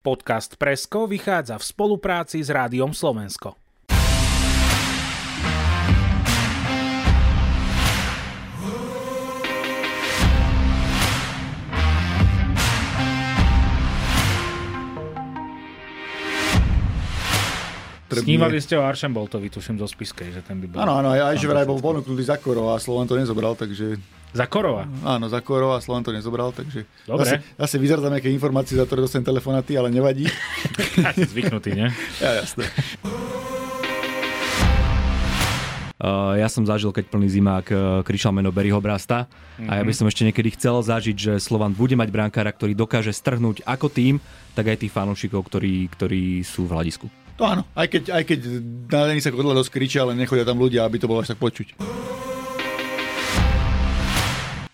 Podcast Presko vychádza v spolupráci s Rádiom Slovensko. Snívali ste o Archamboltovi, tuším, zo Spiskej, že ten by bol... Áno, áno, aj, že vraj bol ponúknutý za Korova a Slovan to nezobral, takže za Korova? Áno, za Korova, Slovan to nezobral, takže Dobre. zase, zase vyzerám nejaké informácie, za ktoré dostanem telefonaty, ale nevadí. zvyknutý, nie? Ja, jasné. Uh, ja som zažil, keď plný zimák uh, kričal meno Berryho Brasta mm-hmm. a ja by som ešte niekedy chcel zažiť, že Slovan bude mať brankára, ktorý dokáže strhnúť ako tým, tak aj tých fanúšikov, ktorí, ktorí sú v hľadisku. To áno, aj keď, aj keď na sa kodle dosť kričia, ale nechodia tam ľudia, aby to bolo až tak počuť.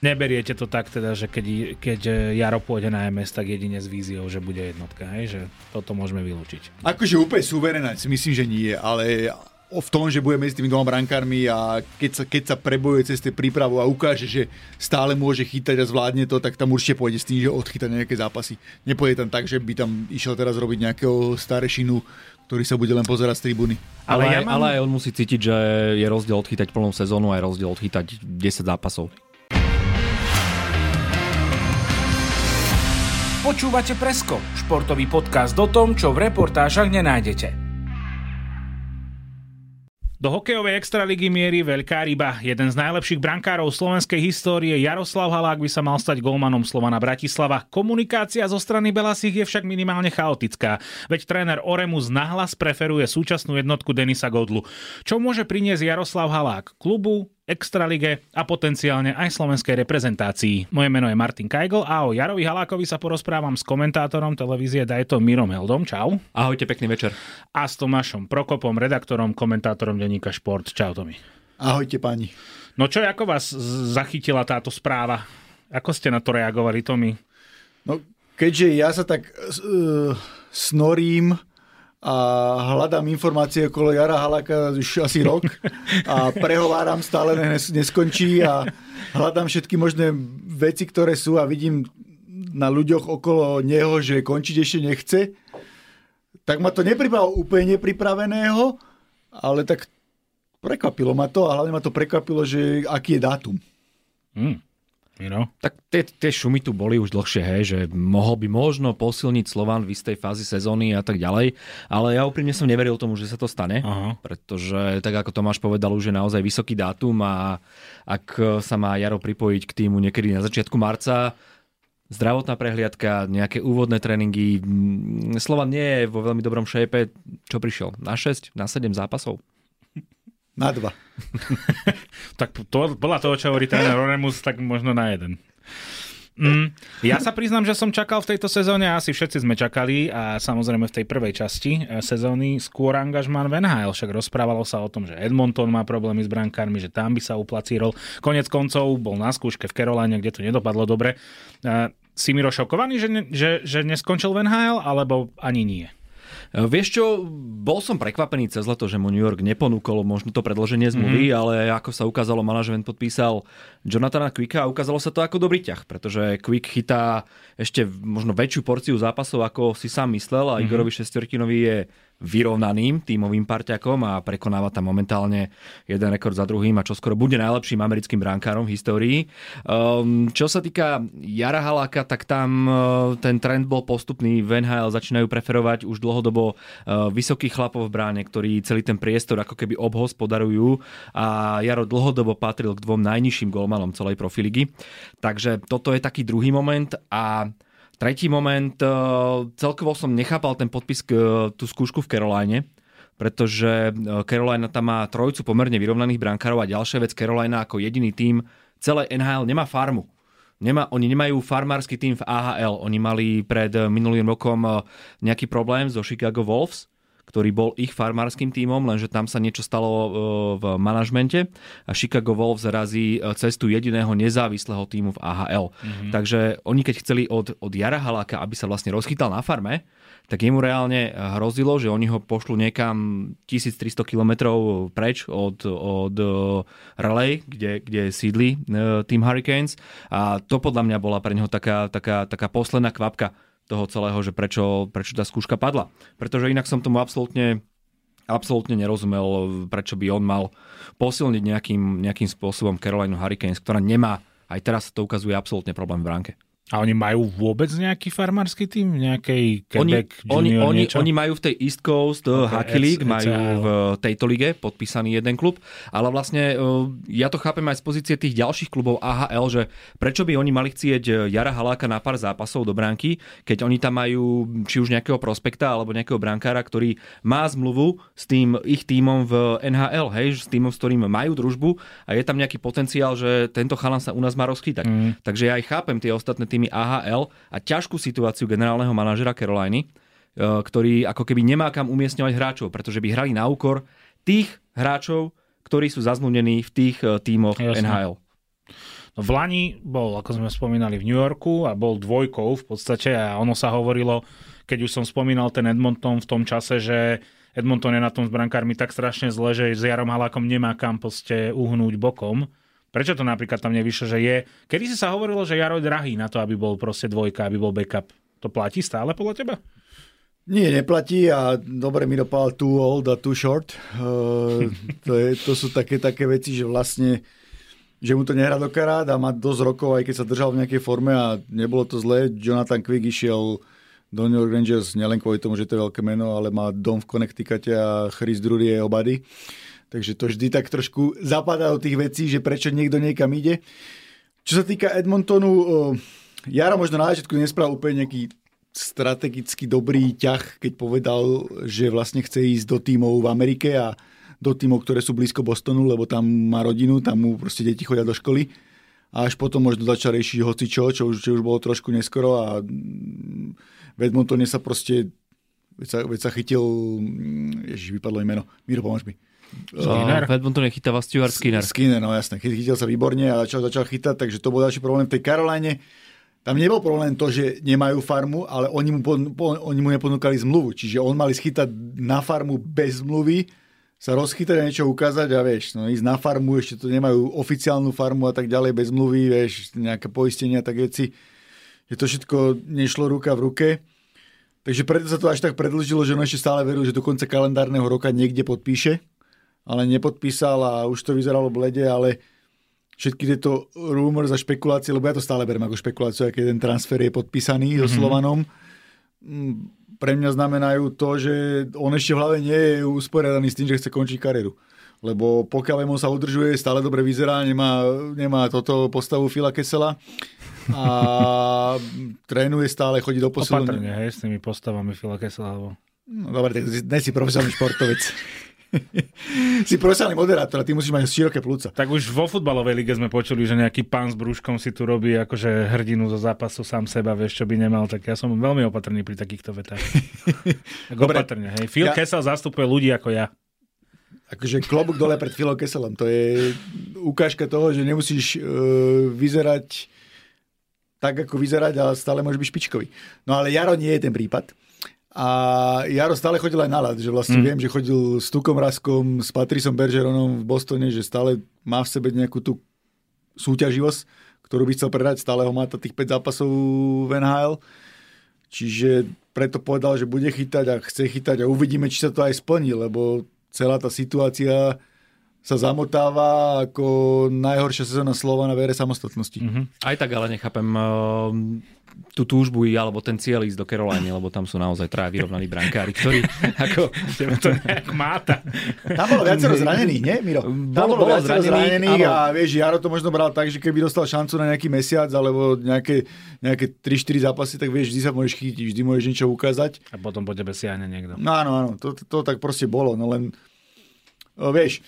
Neberiete to tak teda, že keď, keď Jaro pôjde na MS, tak jedine s víziou, že bude jednotka, hej? že toto môžeme vylúčiť. Akože úplne suverené, si myslím, že nie, ale v tom, že bude medzi tými dvoma brankármi a keď sa, keď sa prebojuje cez tie prípravu a ukáže, že stále môže chytať a zvládne to, tak tam určite pôjde s tým, že odchytá nejaké zápasy. Nepôjde tam tak, že by tam išiel teraz robiť nejakého starešinu, ktorý sa bude len pozerať z tribúny. Ale, ale, ja mám... ale aj on musí cítiť, že je rozdiel odchytať plnú sezónu a je rozdiel odchytať 10 zápasov. Počúvate Presko, športový podcast o tom, čo v reportážach nenájdete. Do hokejovej extraligy mierí veľká ryba. Jeden z najlepších brankárov slovenskej histórie Jaroslav Halák by sa mal stať golmanom Slovana Bratislava. Komunikácia zo strany Belasich je však minimálne chaotická, veď tréner Oremus nahlas preferuje súčasnú jednotku Denisa Godlu. Čo môže priniesť Jaroslav Halák klubu, Extralige a potenciálne aj slovenskej reprezentácii. Moje meno je Martin Kajgl a o Jarovi Halákovi sa porozprávam s komentátorom televízie Dajto Mirom Heldom. Čau. Ahojte, pekný večer. A s Tomášom Prokopom, redaktorom, komentátorom denníka Šport. Čau, Tomi. Ahojte, páni. No čo, ako vás zachytila táto správa? Ako ste na to reagovali, Tomi? No, keďže ja sa tak uh, snorím a hľadám informácie okolo Jara Halaka už asi rok a prehováram stále, neskončí a hľadám všetky možné veci, ktoré sú a vidím na ľuďoch okolo neho, že končiť ešte nechce. Tak ma to nepripravilo úplne nepripraveného, ale tak prekvapilo ma to a hlavne ma to prekvapilo, že aký je dátum. Hmm. You know? Tak tie, tie šumy tu boli už dlhšie, hej, že mohol by možno posilniť Slovan v istej fázi sezóny a tak ďalej, ale ja úprimne som neveril tomu, že sa to stane, uh-huh. pretože tak ako Tomáš povedal, už je naozaj vysoký dátum a ak sa má Jaro pripojiť k týmu niekedy na začiatku marca, zdravotná prehliadka, nejaké úvodné tréningy, Slovan nie je vo veľmi dobrom šépe, čo prišiel? Na 6, na 7 zápasov? Na dva. tak to, podľa toho, čo hovorí tréner Oremus, tak možno na jeden. Mm, ja sa priznám, že som čakal v tejto sezóne, asi všetci sme čakali a samozrejme v tej prvej časti eh, sezóny skôr angažman Hale, však rozprávalo sa o tom, že Edmonton má problémy s brankármi, že tam by sa uplacírol. Konec koncov bol na skúške v Caroline, kde to nedopadlo dobre. Eh, si Miro šokovaný, že, že, že neskončil Van Hale, alebo ani nie? E, vieš čo, bol som prekvapený cez leto, že mu New York neponúkol možno to predloženie zmluvy, mm-hmm. ale ako sa ukázalo, manažment podpísal Jonathana Quicka a ukázalo sa to ako dobrý ťah, pretože Quick chytá ešte možno väčšiu porciu zápasov, ako si sám myslel a mm-hmm. Igorovi Šestierkinovi je vyrovnaným tímovým parťakom a prekonáva tam momentálne jeden rekord za druhým a čo skoro bude najlepším americkým bránkárom v histórii. Um, čo sa týka Jara Haláka, tak tam uh, ten trend bol postupný. V NHL začínajú preferovať už dlhodobo uh, vysokých chlapov v bráne, ktorí celý ten priestor ako keby obhospodarujú a Jaro dlhodobo patril k dvom najnižším golmanom celej profiligy. Takže toto je taký druhý moment a Tretí moment, eh, celkovo som nechápal ten podpis, k, tú skúšku v Caroline, pretože eh, Carolina tam má trojcu pomerne vyrovnaných brankárov a ďalšia vec, Carolina ako jediný tým celé NHL nemá farmu. Nemá, oni nemajú farmársky tým v AHL. Oni mali pred minulým rokom nejaký problém so Chicago Wolves, ktorý bol ich farmárským tímom, lenže tam sa niečo stalo e, v manažmente a Chicago Wolves razí e, cestu jediného nezávislého tímu v AHL. Mm-hmm. Takže oni keď chceli od, od Jara Haláka, aby sa vlastne rozchytal na farme, tak jemu reálne hrozilo, že oni ho pošlu niekam 1300 km preč od, od e, Raleigh, kde, kde sídli tým Hurricanes a to podľa mňa bola pre neho taká, taká, taká posledná kvapka toho celého, že prečo, prečo tá skúška padla. Pretože inak som tomu absolútne absolútne nerozumel, prečo by on mal posilniť nejakým, nejakým spôsobom Carolina Hurricanes, ktorá nemá, aj teraz sa to ukazuje absolútne problém v bránke. A oni majú vôbec nejaký farmársky tým? Nejakej Quebec oni, junior oni, niečo? oni majú v tej East Coast okay, Hockey League, majú v tejto lige podpísaný jeden klub, ale vlastne uh, ja to chápem aj z pozície tých ďalších klubov AHL, že prečo by oni mali chcieť Jara Haláka na pár zápasov do bránky, keď oni tam majú či už nejakého prospekta alebo nejakého brankára, ktorý má zmluvu s tým ich tímom v NHL, hej, s týmom, s ktorým majú družbu a je tam nejaký potenciál, že tento chalan sa u nás má rozchytať. Mm. Takže ja aj chápem tie ostatné týmy AHL a ťažkú situáciu generálneho manažera Caroliny, e, ktorý ako keby nemá kam umiestňovať hráčov, pretože by hrali na úkor tých hráčov, ktorí sú zazmluvnení v tých e, tímoch Jasne. NHL. No v Lani bol, ako sme spomínali, v New Yorku a bol dvojkou v podstate a ono sa hovorilo, keď už som spomínal ten Edmonton v tom čase, že Edmonton je na tom s brankármi tak strašne zle, že s Jarom Halákom nemá kam proste uhnúť bokom. Prečo to napríklad tam nevyšlo, že je... Kedy si sa hovorilo, že Jaro je drahý na to, aby bol proste dvojka, aby bol backup. To platí stále podľa teba? Nie, neplatí a dobre mi dopadal too old a too short. Uh, to, je, to sú také, také veci, že vlastne že mu to nehrá do karát a má dosť rokov, aj keď sa držal v nejakej forme a nebolo to zlé. Jonathan Quick išiel do New York Rangers nielen kvôli tomu, že to je veľké meno, ale má dom v Connecticute a Chris Drury je obady. Takže to vždy tak trošku zapadá do tých vecí, že prečo niekto niekam ide. Čo sa týka Edmontonu, Jaro možno na začiatku nespravil úplne nejaký strategicky dobrý ťah, keď povedal, že vlastne chce ísť do tímov v Amerike a do tímov, ktoré sú blízko Bostonu, lebo tam má rodinu, tam mu proste deti chodia do školy. A až potom možno začal riešiť hocičo, čo už, čo už bolo trošku neskoro a mm, v Edmontone sa proste veď sa, veď sa chytil, mm, ježiš, vypadlo im meno, Miro, pomôž mi. Skinner? V Edmontone chytáva Stuart Skinner. Skinner, no jasné. Chy- Chytil sa výborne a začal, začal chytať, takže to bol ďalší problém v tej Karoline. Tam nebol problém to, že nemajú farmu, ale oni mu, oni mu neponúkali zmluvu. Čiže on mali schytať na farmu bez zmluvy, sa rozchytať a niečo ukázať a vieš, no ísť na farmu, ešte to nemajú oficiálnu farmu a tak ďalej, bez zmluvy, vieš, nejaké poistenia, tak veci, že to všetko nešlo ruka v ruke. Takže preto sa to až tak predlžilo, že on ešte stále veril, že do konca kalendárneho roka niekde podpíše, ale nepodpísal a už to vyzeralo blede, ale všetky tieto rumors a špekulácie, lebo ja to stále beriem ako špekuláciu, aký ten transfer je podpísaný mm-hmm. so Slovanom, mm, pre mňa znamenajú to, že on ešte v hlave nie je usporiadaný s tým, že chce končiť kariéru. Lebo pokiaľ on sa udržuje, stále dobre vyzerá, nemá, nemá toto postavu Fila Kesela a trénuje stále, chodí do Opatrne, posilovne. hej, s tými postavami Fila Kessela. Lebo... No, dobre, tak ne si profesionálny športovec. si profesionálny moderátor a ty musíš mať široké plúca. Tak už vo futbalovej lige sme počuli, že nejaký pán s brúškom si tu robí akože hrdinu zo zápasu sám seba, vieš, čo by nemal, tak ja som veľmi opatrný pri takýchto vetách. tak Dobre. opatrne, hej. Phil Ja- Kessel zastupuje ľudí ako ja. Akože klobúk dole pred Filom Keselom. To je ukážka toho, že nemusíš uh, vyzerať tak, ako vyzerať, ale stále môžeš byť špičkový. No ale Jaro nie je ten prípad. A Jaro stále chodil aj na ľad, že vlastne mm. viem, že chodil s Tukom Raskom, s Patrisom Bergeronom v Bostone, že stále má v sebe nejakú tú súťaživosť, ktorú by chcel predať, stále ho má tých 5 zápasov v NHL. Čiže preto povedal, že bude chytať a chce chytať a uvidíme, či sa to aj splní, lebo celá tá situácia sa zamotáva ako najhoršia sezóna slova na vere samostatnosti. Mm. Aj tak ale nechápem uh, tú túžbu alebo ten cieľ ísť do Caroliny, lebo tam sú naozaj traja vyrovnaní brankári, ktorí ako... Tebe to nejak máta. Tam bolo viacero zranených, nie, Miro? Tam Bolo- bolo, viacero zranených, a vieš, Jaro to možno bral tak, že keby dostal šancu na nejaký mesiac alebo nejaké, nejaké 3-4 zápasy, tak vieš, vždy sa môžeš chytiť, vždy môžeš niečo ukázať. A potom po tebe siahne niekto. No áno, áno, to, to, to tak proste bolo, no len o, vieš,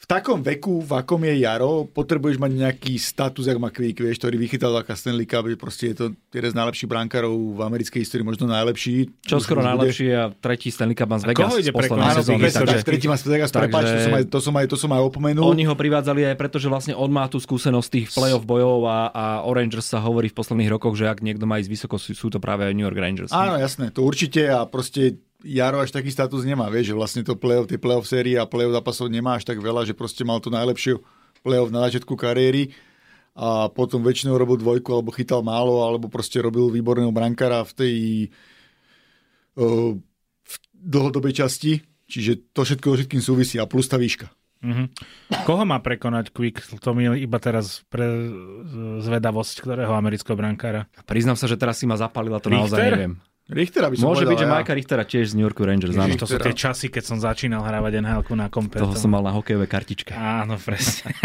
v takom veku, v akom je Jaro, potrebuješ mať nejaký status, jak má Quick, vieš, ktorý vychytal ako Stanley Cup, proste je to jeden z najlepších brankárov v americkej histórii, možno najlepší. Čo skoro najlepší a tretí Stanley Cup z A koho Vegas ide poslednej sezóny. takže- tretí má z Vegas, takže- prepáč, to som aj, to som aj, to som aj opomenul. Oni ho privádzali aj preto, že vlastne on má tú skúsenosť tých playoff bojov a, a o Rangers sa hovorí v posledných rokoch, že ak niekto má ísť vysoko, sú, to práve New York Rangers. Áno, jasné, to určite a proste Jaro až taký status nemá, vieš, že vlastne to playoff, tie playoff série a playoff zápasov nemá až tak veľa, že proste mal tú najlepšiu playoff na začiatku kariéry a potom väčšinou robil dvojku alebo chytal málo, alebo proste robil výborného brankára v tej uh, v dlhodobej časti. Čiže to všetko všetkým súvisí a plus tá výška. Mm-hmm. Koho má prekonať Quick? To mi iba teraz pre zvedavosť ktorého amerického brankára. Priznám sa, že teraz si ma zapalila, to Richter? naozaj neviem. Richtera by som Môže povedal byť, že ja. Majka Richtera tiež z New Yorku Rangers, áno. To sú tie časy, keď som začínal hrávať nhl na kompe. Toho som mal na hokejové kartičke. Áno, presne.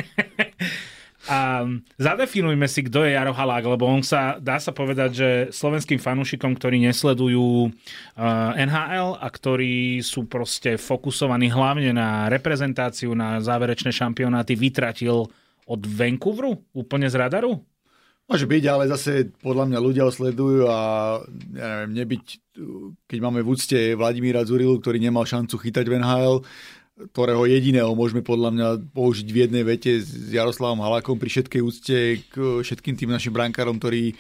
A zadefinujme si, kto je Jaro Halák, lebo on sa, dá sa povedať, že slovenským fanúšikom, ktorí nesledujú uh, NHL a ktorí sú proste fokusovaní hlavne na reprezentáciu, na záverečné šampionáty, vytratil od Vancouveru? Úplne z radaru? Môže byť, ale zase podľa mňa ľudia ho sledujú a ja neviem, nebyť, keď máme v úcte Vladimíra Zurilu, ktorý nemal šancu chytať v NHL, ktorého jediného môžeme podľa mňa použiť v jednej vete s Jaroslavom Halákom pri všetkej úcte k všetkým tým našim brankárom, ktorí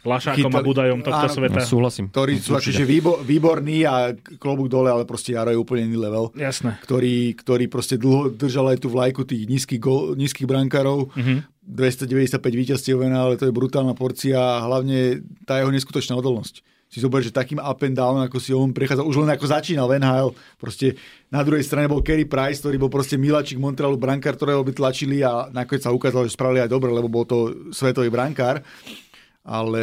Lašákom a Chytali- Budajom tohto Áno, sveta. No, súhlasím. ktorí sú akože výbo, výborní a klobúk dole, ale proste Jaro je úplne iný level. Jasné. Ktorý, ktorý proste dlho držal aj tú vlajku tých nízkych, gol, nízkych brankárov. Mhm. 295 víťazstiev ale to je brutálna porcia a hlavne tá jeho neskutočná odolnosť. Si zober, že takým up and down, ako si on prechádzal, už len ako začínal v NHL, proste na druhej strane bol Kerry Price, ktorý bol proste miláčik Montrealu, brankár, ktorého by tlačili a nakoniec sa ukázalo, že spravili aj dobre, lebo bol to svetový brankár. Ale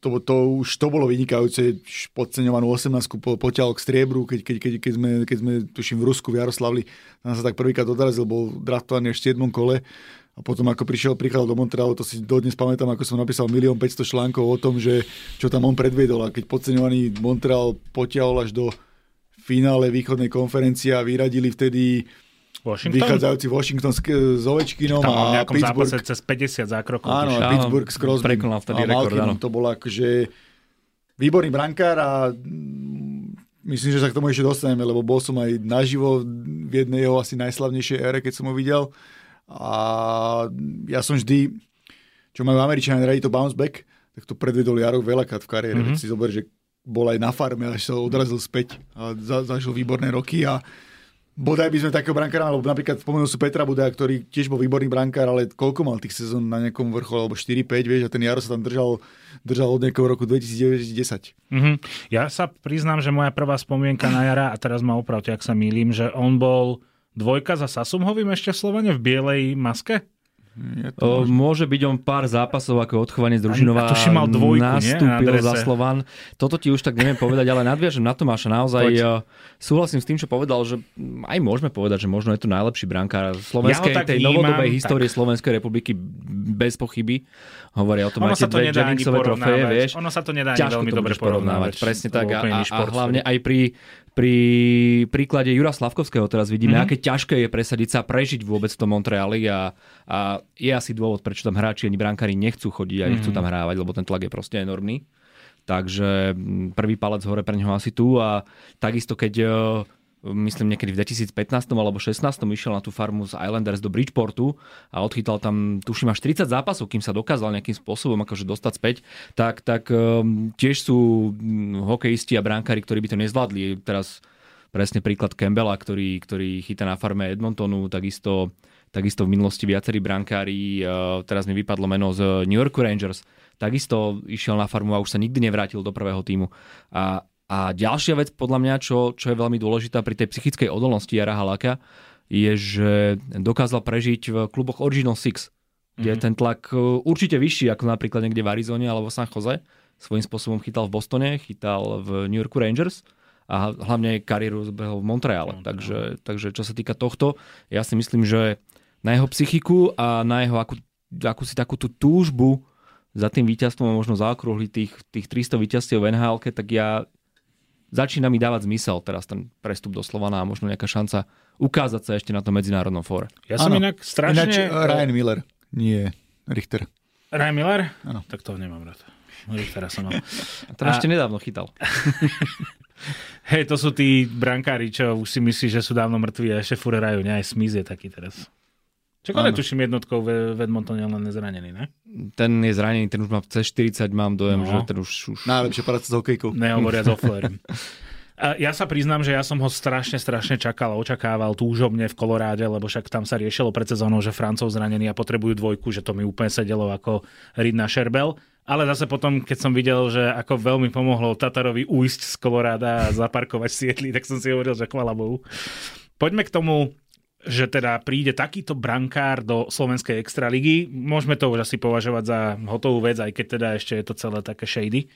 to, to už to bolo vynikajúce, podceňovanú 18 po, poťahol k striebru, keď, keď, keď, keď, sme, keď sme, tuším, v Rusku, v Jaroslavli, tam sa tak prvýkrát odrazil, bol draftovaný v 7. kole a potom ako prišiel, prichádzal do Montrealu, to si dodnes pamätám, ako som napísal milión 500 článkov o tom, že čo tam on predviedol a keď podceňovaný Montreal potiahol až do finále východnej konferencie a vyradili vtedy Washington? vychádzajúci Washington s, s Ovečkinom a Pittsburgh. zápase cez 50 zákrokov. Áno, a Pittsburgh s Crosby. prekonal vtedy a rekord, áno. To bolo akože výborný brankár a myslím, že sa k tomu ešte dostaneme, lebo bol som aj naživo v jednej jeho asi najslavnejšej ére, keď som ho videl. A ja som vždy, čo majú Američania radi to bounce back, tak to predvedol Jaro veľakrát v kariére. Mhm. Mm-hmm. Si zober, že bol aj na farme, až sa odrazil späť a za, zažil výborné roky a Bodaj by sme takého brankára, alebo napríklad spomenul sú Petra Budaja, ktorý tiež bol výborný brankár, ale koľko mal tých sezón na nejakom vrchole, alebo 4-5, vieš, a ten Jaro sa tam držal, držal od nejakého roku 2010. Mhm. Ja sa priznám, že moja prvá spomienka na Jara, a teraz ma opravte, ak sa mýlim, že on bol dvojka za Sasumhovým ešte v Slovene v bielej maske? To môže byť on pár zápasov ako odchovanec Družinová mal dvojku, nie? Na nastúpil adrese. za Slovan. Toto ti už tak neviem povedať, ale nadviažem na Tomáša. Naozaj Poď. súhlasím s tým, čo povedal, že aj môžeme povedať, že možno je to najlepší brankár slovenskej, Ja tak tej vnímam, novodobej tak. histórie Slovenskej republiky bez pochyby. Hovoria o tom Ono aj tie to dve nedá ani Jenningsové trofeje, vieš. Ono sa to nedá ani ťažko veľmi to dobre porovnávať. porovnávať. Presne tak. A, a, a hlavne aj pri, pri príklade Jura Slavkovského teraz vidíme, Mhm. mm-hmm. aké ťažké je presadiť sa, prežiť vôbec v tom Montreali a, a je asi dôvod, prečo tam hráči ani brankári nechcú chodiť a nechcú Mhm. tam hrávať, lebo ten tlak je proste enormný. Takže prvý palec hore pre neho asi tu a takisto keď e, myslím niekedy v 2015 alebo 16 išiel na tú farmu z Islanders do Bridgeportu a odchytal tam, tuším, až 30 zápasov, kým sa dokázal nejakým spôsobom akože dostať späť, tak, tak um, tiež sú mm, hokejisti a bránkári, ktorí by to nezvládli. Teraz presne príklad Campbella, ktorý, ktorý chytá na farme Edmontonu, takisto, takisto v minulosti viacerí brankári, uh, teraz mi vypadlo meno z New York Rangers, takisto išiel na farmu a už sa nikdy nevrátil do prvého týmu. A, a ďalšia vec podľa mňa, čo, čo je veľmi dôležitá pri tej psychickej odolnosti Jara Haláka, je, že dokázal prežiť v kluboch Original Six, kde je ten tlak uh, určite vyšší ako napríklad niekde v Arizone alebo v San Jose. Svojím spôsobom chytal v Bostone, chytal v New Yorku Rangers a hlavne kariéru zbehol v Montreale. Takže, takže čo sa týka tohto, ja si myslím, že na jeho psychiku a na jeho akú, akú si takú tú túžbu za tým víťazstvom a možno zaokrúhli tých, tých 300 víťazstiev v nhl tak ja začína mi dávať zmysel teraz ten prestup do Slovana a možno nejaká šanca ukázať sa ešte na tom medzinárodnom fóre. Ja som Áno. inak strašne... Ináč eh, Ryan Miller, nie Richter. Ryan Miller? Áno. Tak toho nemám rád. Richtera som mal. A ten A- ešte nedávno chytal. Hej, to sú tí brankári, čo už si myslíš, že sú dávno mŕtvi a ešte furt hrajú. Nie, aj Smith je taký teraz. Je Áno. tuším jednotkou v, v Edmontone, len nezranený, ne? Ten je zranený, ten už má cez 40, mám dojem, No. že ten už... už... Najlepšia práca s hokejkou. Nehovoriac o Flair. Ja sa priznám, že ja som ho strašne, strašne čakal a očakával túžobne v Koloráde, lebo však tam sa riešilo pred sezónou, že Francov zranení a potrebujú dvojku, že to mi úplne sedelo ako Ridna Šerbel. Ale zase potom, keď som videl, že ako veľmi pomohlo Tatarovi ujsť z Koloráda a zaparkovať Sietli, tak som si hovoril, že chvala Bohu. Poďme k tomu, že teda príde takýto brankár do slovenskej extraligy. Môžeme to už asi považovať za hotovú vec, aj keď teda ešte je to celé také shady.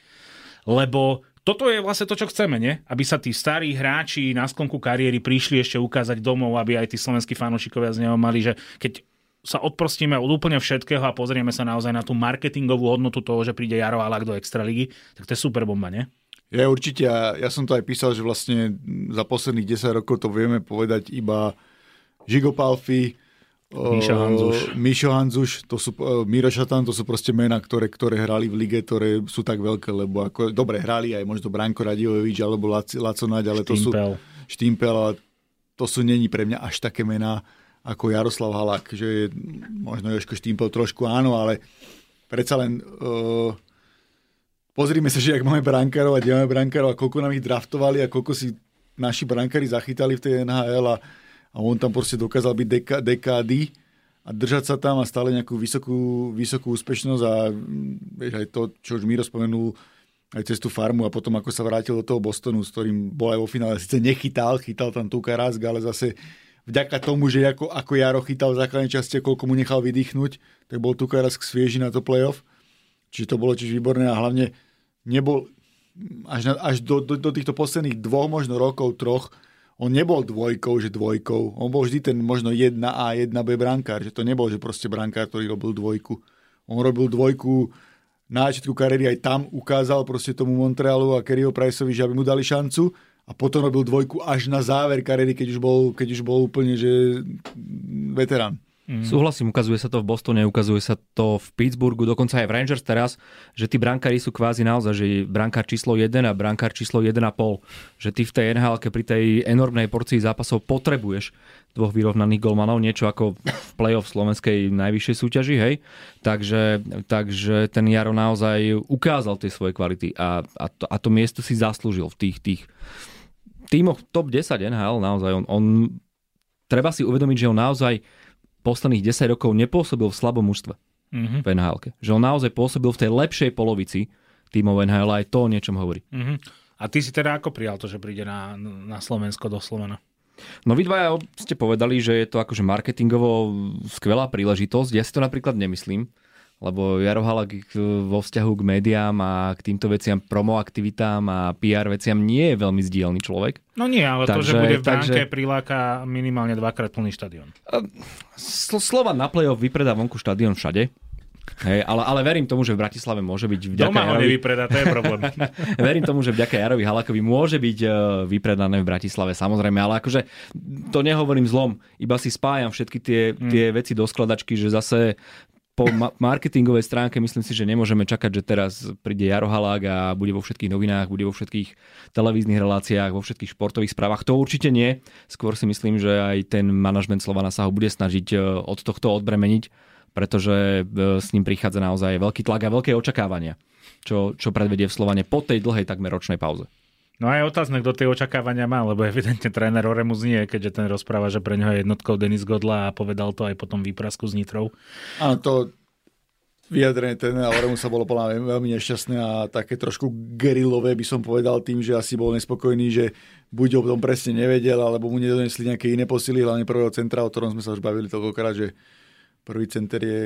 Lebo toto je vlastne to, čo chceme, nie? Aby sa tí starí hráči na sklonku kariéry prišli ešte ukázať domov, aby aj tí slovenskí fanúšikovia z neho mali, že keď sa odprostíme od úplne všetkého a pozrieme sa naozaj na tú marketingovú hodnotu toho, že príde Jaro Alak do Extraligy, tak to je super bomba, nie? Ja určite, ja, ja som to aj písal, že vlastne za posledných 10 rokov to vieme povedať iba Žigo Palfi, Mišo Hanzuš. Mišo Hanzuš, to sú, Miro Šatan, to sú proste mená, ktoré, ktoré hrali v lige, ktoré sú tak veľké, lebo ako, dobre hrali aj možno Branko Radivovič alebo Lac, Laco Naď, ale to sú... Štimpel. ale to sú není pre mňa až také mená ako Jaroslav Halak, že je, možno Joško Štimpel trošku áno, ale predsa len uh, pozrime sa, že ak máme brankárov a kde máme brankárov a koľko nám ich draftovali a koľko si naši brankári zachytali v tej NHL a a on tam proste dokázal byť deka, dekády a držať sa tam a stále nejakú vysokú, vysokú úspešnosť a vieš, aj to, čo už Miro spomenul, aj cez tú farmu a potom ako sa vrátil do toho Bostonu, s ktorým bol aj vo finále, síce nechytal, chytal tam tú Rask, ale zase vďaka tomu, že ako, ako Jaro chytal v základnej časti, koľko mu nechal vydýchnuť, tak bol Tuka Rask svieži na to playoff. Čiže to bolo tiež výborné a hlavne nebol až, na, až do, do, do týchto posledných dvoch, možno rokov, troch, on nebol dvojkou, že dvojkou. On bol vždy ten možno 1A, 1B brankár. Že to nebol, že proste brankár, ktorý robil dvojku. On robil dvojku na začiatku kariéry aj tam ukázal proste tomu Montrealu a Kerryho Priceovi, že aby mu dali šancu a potom robil dvojku až na záver kariéry, keď už bol, keď už bol úplne že veterán. Mm. Súhlasím, ukazuje sa to v Bostone, ukazuje sa to v Pittsburghu, dokonca aj v Rangers teraz, že tí brankári sú kvázi naozaj, že brankár číslo 1 a brankár číslo 1,5. Že ty v tej NHL pri tej enormnej porcii zápasov potrebuješ dvoch vyrovnaných golmanov, niečo ako v play-off slovenskej najvyššej súťaži, hej. Takže, takže ten Jaro naozaj ukázal tie svoje kvality a, a, to, a to miesto si zaslúžil v tých, tých tímoch top 10 NHL, naozaj on, on treba si uvedomiť, že on naozaj posledných 10 rokov nepôsobil v slabom mužstve mm-hmm. v nhl Že on naozaj pôsobil v tej lepšej polovici tímov NHL aj to o niečom hovorí. Mm-hmm. A ty si teda ako prijal to, že príde na, na Slovensko do Slovena? No vy dvaja ste povedali, že je to akože marketingovo skvelá príležitosť. Ja si to napríklad nemyslím lebo Jaro Halak vo vzťahu k médiám a k týmto veciam, promoaktivitám a PR veciam nie je veľmi zdielný človek. No nie, ale takže, to, že bude v takže... priláka minimálne dvakrát plný štadión. Slova na play-off vypredá vonku štadión všade. Hej, ale, ale verím tomu, že v Bratislave môže byť vďaka Doma Jarovi... nevypredá, to je problém. verím tomu, že vďaka Jarovi Halakovi môže byť e, vypredané v Bratislave, samozrejme, ale akože to nehovorím zlom, iba si spájam všetky tie, mm. tie veci do skladačky, že zase po ma- marketingovej stránke myslím si, že nemôžeme čakať, že teraz príde Jaro Halák a bude vo všetkých novinách, bude vo všetkých televíznych reláciách, vo všetkých športových správach. To určite nie. Skôr si myslím, že aj ten manažment Slovana sa ho bude snažiť e, od tohto odbremeniť, pretože e, s ním prichádza naozaj veľký tlak a veľké očakávania, čo, čo predvedie v Slovane po tej dlhej takmer ročnej pauze. No aj otázne, kto tie očakávania má, lebo evidentne tréner Oremus nie, keďže ten rozpráva, že pre neho je jednotkou Denis Godla a povedal to aj potom výprasku s Nitrou. Áno, to vyjadrenie trénera Oremusa bolo podľa veľmi nešťastné a také trošku gerilové by som povedal tým, že asi bol nespokojný, že buď o tom presne nevedel, alebo mu nedonesli nejaké iné posily, hlavne prvého centra, o ktorom sme sa už bavili toľkokrát, že prvý center je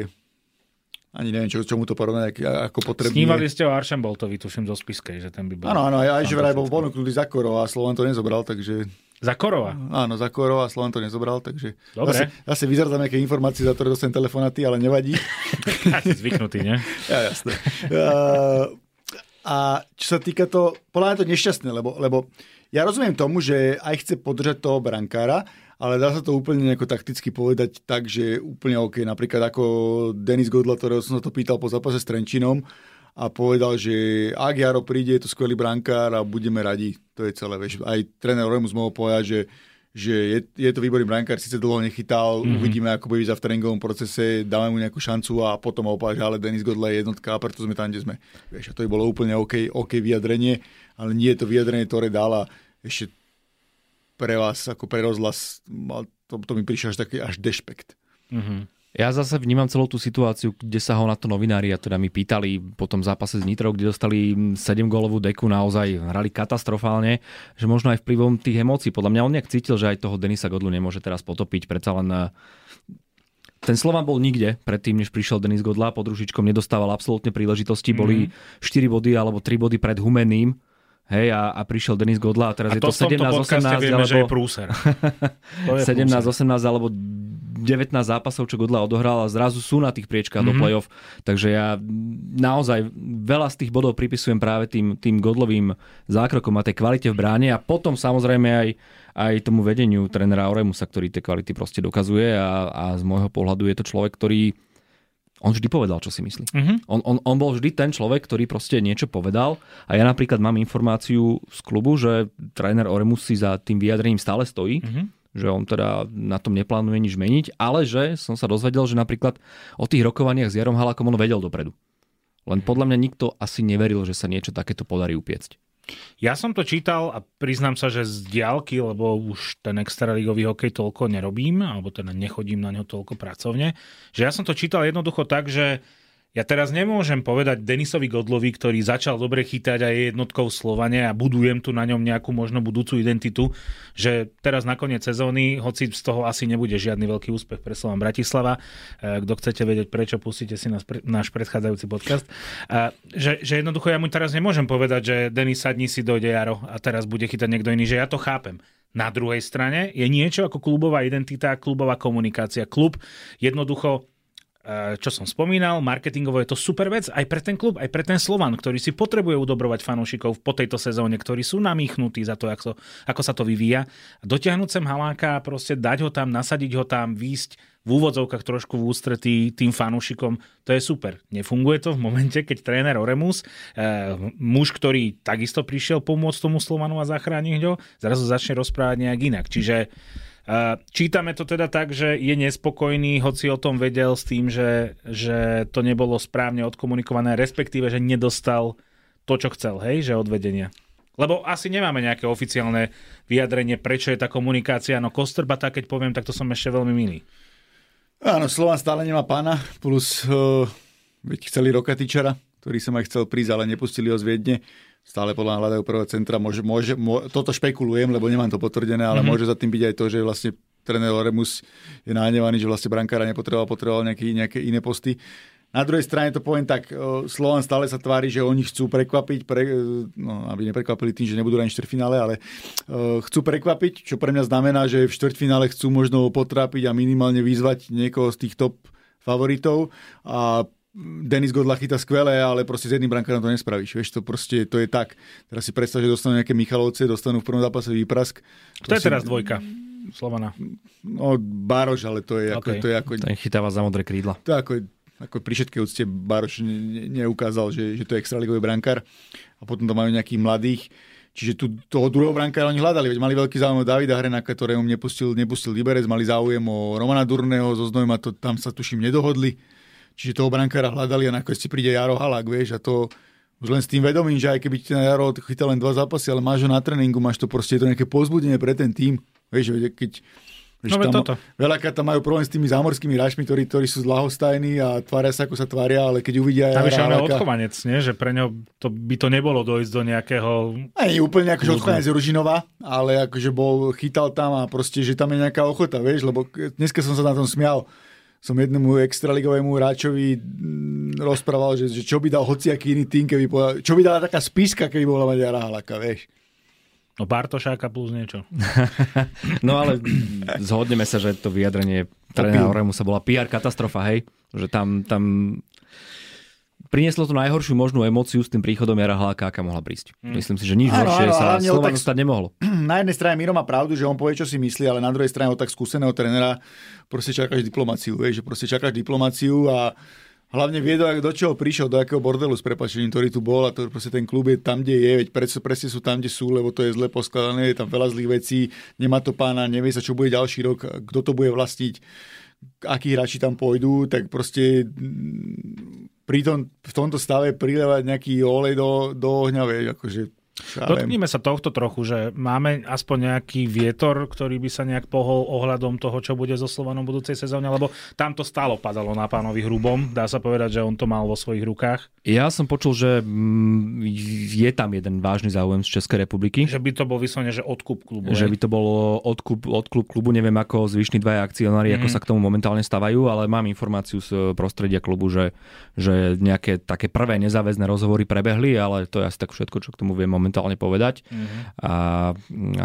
ani neviem, čo, čomu to porovnať, ako potrebné. Snívali ste o Archamboltovi, tuším, zo Spiskej, že ten by bol... Áno, áno, aj, že vraj bol ponúknutý za Korova a Slovan to nezobral, takže... Za Korova? Áno, za Korova a Slovan to nezobral, takže... Dobre. Zase, zase vyzerá nejaké informácie, za ktoré dostanem telefonaty, ale nevadí. si zvyknutý, nie? ja, jasné. Uh, a čo sa týka to, podľa mňa to nešťastné, lebo, lebo ja rozumiem tomu, že aj chce podržať toho brankára, ale dá sa to úplne nejako takticky povedať tak, že úplne OK. Napríklad ako Denis Godla, ktorého som sa to pýtal po zápase s Trenčinom a povedal, že ak Jaro príde, je to skvelý brankár a budeme radi. To je celé. Vieš. Aj tréner Remus mohol povedať, že že je, je to výborný brankár, síce dlho nechytal, mm-hmm. uvidíme, ako bude v tréningovom procese, dáme mu nejakú šancu a potom opak, ale Denis Godla je jednotka a preto sme tam, kde sme. Vieš, a to by bolo úplne OK, OK vyjadrenie, ale nie je to vyjadrenie, ktoré dala ešte pre vás, ako pre rozhlas, to, to mi prišlo až taký až dešpekt. Mm-hmm. Ja zase vnímam celú tú situáciu, kde sa ho na to novinári a teda mi pýtali po tom zápase s Nitrou, kde dostali 7 gólovú deku, naozaj hrali katastrofálne, že možno aj vplyvom tých emócií. Podľa mňa on nejak cítil, že aj toho Denisa Godlu nemôže teraz potopiť, predsa len eh, ten Slovan bol nikde predtým, než prišiel Denis Godla, pod ružičkom nedostával absolútne príležitosti, mm. boli 4 body alebo 3 body pred Humeným, Hej, a, a prišiel Denis Godla a teraz a je to 17-18 vieme, alebo... že je prúser. 17-18 alebo 19 zápasov, čo Godla odohral a zrazu sú na tých priečkách mm-hmm. do mhm. play-off. Takže ja naozaj veľa z tých bodov pripisujem práve tým, tým Godlovým zákrokom a tej kvalite v bráne a potom samozrejme aj, aj tomu vedeniu trénera Oremusa, ktorý tie kvality proste dokazuje a, a z môjho pohľadu je to človek, ktorý on vždy povedal, čo si myslí. Uh-huh. On, on, on bol vždy ten človek, ktorý proste niečo povedal a ja napríklad mám informáciu z klubu, že tréner Oremus si za tým vyjadrením stále stojí, uh-huh. že on teda na tom neplánuje nič meniť, ale že som sa dozvedel, že napríklad o tých rokovaniach s Jarom Halakom on vedel dopredu. Len podľa mňa nikto asi neveril, že sa niečo takéto podarí upiecť. Ja som to čítal a priznám sa, že z diálky, lebo už ten extraligový hokej toľko nerobím, alebo teda nechodím na ňo toľko pracovne, že ja som to čítal jednoducho tak, že ja teraz nemôžem povedať Denisovi Godlovi, ktorý začal dobre chytať a je jednotkou Slovane a budujem tu na ňom nejakú možno budúcu identitu, že teraz na koniec sezóny, hoci z toho asi nebude žiadny veľký úspech pre Slovan Bratislava, e, kto chcete vedieť prečo, pustite si nás, náš predchádzajúci podcast, a, že, že jednoducho ja mu teraz nemôžem povedať, že Denis sadni si dojde Jaro a teraz bude chytať niekto iný, že ja to chápem. Na druhej strane je niečo ako klubová identita, klubová komunikácia. Klub jednoducho čo som spomínal, marketingovo je to super vec aj pre ten klub, aj pre ten Slovan, ktorý si potrebuje udobrovať fanúšikov po tejto sezóne, ktorí sú namýchnutí za to, ako, ako sa to vyvíja. Dotiahnuť sem Haláka, proste dať ho tam, nasadiť ho tam, výjsť v úvodzovkách trošku v ústretí tým fanúšikom, to je super. Nefunguje to v momente, keď tréner Oremus, eh, muž, ktorý takisto prišiel pomôcť tomu Slovanu a zachrániť ho, zrazu začne rozprávať nejak inak. Čiže Čítame to teda tak, že je nespokojný, hoci o tom vedel s tým, že, že to nebolo správne odkomunikované, respektíve, že nedostal to, čo chcel, hej, že odvedenia. Lebo asi nemáme nejaké oficiálne vyjadrenie, prečo je tá komunikácia. No Kosterbata, keď poviem, tak to som ešte veľmi milý. Áno, Slovan stále nemá pána, plus uh, veď chceli Rokatičara, ktorý som aj chcel prísť, ale nepustili ho z Viedne stále podľa hľadajú prvého centra. Môže, môže, môže, toto špekulujem, lebo nemám to potvrdené, ale mm-hmm. môže za tým byť aj to, že vlastne tréner Oremus je nahnevaný, že vlastne brankára nepotreboval, potreboval nejaké, nejaké iné posty. Na druhej strane to poviem tak, Slovan stále sa tvári, že oni chcú prekvapiť, pre, no, aby neprekvapili tým, že nebudú ani v štvrťfinále, ale uh, chcú prekvapiť, čo pre mňa znamená, že v štvrťfinále chcú možno potrápiť a minimálne vyzvať niekoho z tých top favoritov a Denis Godla chytá skvelé, ale proste s jedným brankárom to nespravíš. Vieš, to proste to je tak. Teraz si predstav, že dostanú nejaké Michalovce, dostanú v prvom zápase výprask. Kto je si... teraz dvojka? Slovana. No, Baroš, ale to je okay. ako... To je ako... Ten chytáva za modré krídla. To je ako, ako pri všetkej úcte Baroš ne, ne, neukázal, že, že to je extraligový brankár a potom to majú nejakých mladých. Čiže tu, toho druhého brankára oni hľadali, veď mali veľký záujem o Davida Hrenaka, ktorému nepustil, nepustil Liberec, mali záujem o Romana Durného zo Znojma, to tam sa tuším nedohodli. Čiže toho brankára hľadali a nakoniec si príde Jaro Halák, vieš, a to už len s tým vedomím, že aj keby ti na Jaro chytal len dva zápasy, ale máš ho na tréningu, máš to proste, je to nejaké pozbudenie pre ten tým. Vieš, keď no, tam, toto. Veľakrát tam majú problém s tými zámorskými hráčmi, ktorí, ktorí sú zlahostajní a tvária sa, ako sa tvária, ale keď uvidia... Tam je odchovanec, nie? že pre ňo to, by to nebolo dojsť do nejakého... Aj úplne akože odchovanec Ružinova, ale akože bol, chytal tam a proste, že tam je nejaká ochota, vieš, lebo dneska som sa na tom smial som jednému extraligovému hráčovi rozprával, že, že čo by dal hociaký iný tým, keby povedal, čo by dala taká spiska, keby bola mať Jara Halaka, vieš. No Bartošáka plus niečo. no ale zhodneme sa, že to vyjadrenie trénera Oremu sa bola PR katastrofa, hej? Že tam, tam prinieslo to najhoršiu možnú emóciu s tým príchodom Jara Hláka, aká mohla prísť. Hmm. Myslím si, že nič áno, horšie áno, sa Slovanu stať nemohlo. Na jednej strane Miro má pravdu, že on povie, čo si myslí, ale na druhej strane od tak skúseného trénera proste čakáš diplomáciu, vieš, že proste čakáš diplomáciu a hlavne vie, do, do čoho prišiel, do akého bordelu s prepačením, ktorý tu bol a to proste ten klub je tam, kde je, veď presne, presne sú tam, kde sú, lebo to je zle poskladané, je tam veľa zlých vecí, nemá to pána, nevie sa, čo bude ďalší rok, kto to bude vlastniť akí hráči tam pôjdu, tak proste mm, pri tom, v tomto stave prilevať nejaký olej do, do ohňa, vieš, akože Dotkníme sa tohto trochu, že máme aspoň nejaký vietor, ktorý by sa nejak pohol ohľadom toho, čo bude so Slovanom budúcej sezóne, lebo tam to stálo padalo na pánovi Hrubom. Dá sa povedať, že on to mal vo svojich rukách. Ja som počul, že mm, je tam jeden vážny záujem z Českej republiky. Že by to bol vyslovene, že odkup klubu. Že by to bolo odkup, odkup klubu, neviem ako zvyšní dvaja akcionári, mm-hmm. ako mhm. sa k tomu momentálne stavajú, ale mám informáciu z prostredia klubu, že, že nejaké také prvé nezáväzné rozhovory prebehli, ale to je asi tak všetko, čo k tomu viem momentálne povedať. Mm-hmm. A,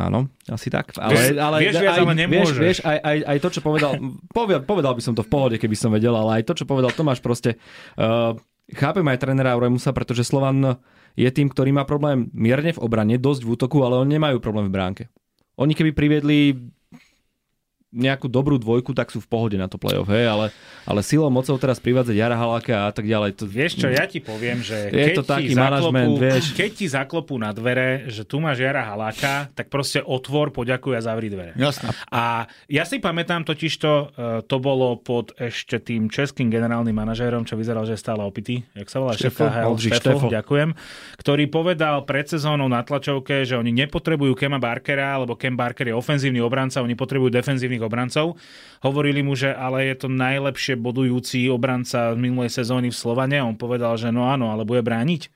áno, asi tak. Ale, vieš, ale, vieš, viac, aj, ale vieš, vieš aj, aj, aj to, čo povedal, povedal, povedal by som to v pohode, keby som vedel, ale aj to, čo povedal Tomáš, proste uh, chápem aj trénera Auremusa, pretože Slovan je tým, ktorý má problém mierne v obrane, dosť v útoku, ale oni nemajú problém v bránke. Oni keby priviedli nejakú dobrú dvojku, tak sú v pohode na to play-off, hej, ale, ale silou mocou teraz privádzať Jara Haláka a tak ďalej. To, vieš čo, ja ti poviem, že je keď, to taký ti manažment, vieš. keď ti zaklopú na dvere, že tu máš Jara Haláka, tak proste otvor, poďakuj a zavri dvere. Jasne. A ja si pamätám totiž to, e, to bolo pod ešte tým českým generálnym manažérom, čo vyzeral, že je stále opitý, jak sa volá, Štefo, Štefo, Štefo, ďakujem, ktorý povedal pred sezónou na tlačovke, že oni nepotrebujú Kema Barkera, lebo Kem Barker je ofenzívny obranca, oni potrebujú defenzívnych obrancov. Hovorili mu, že ale je to najlepšie bodujúci obranca z minulej sezóny v Slovane. On povedal, že no áno, ale bude brániť.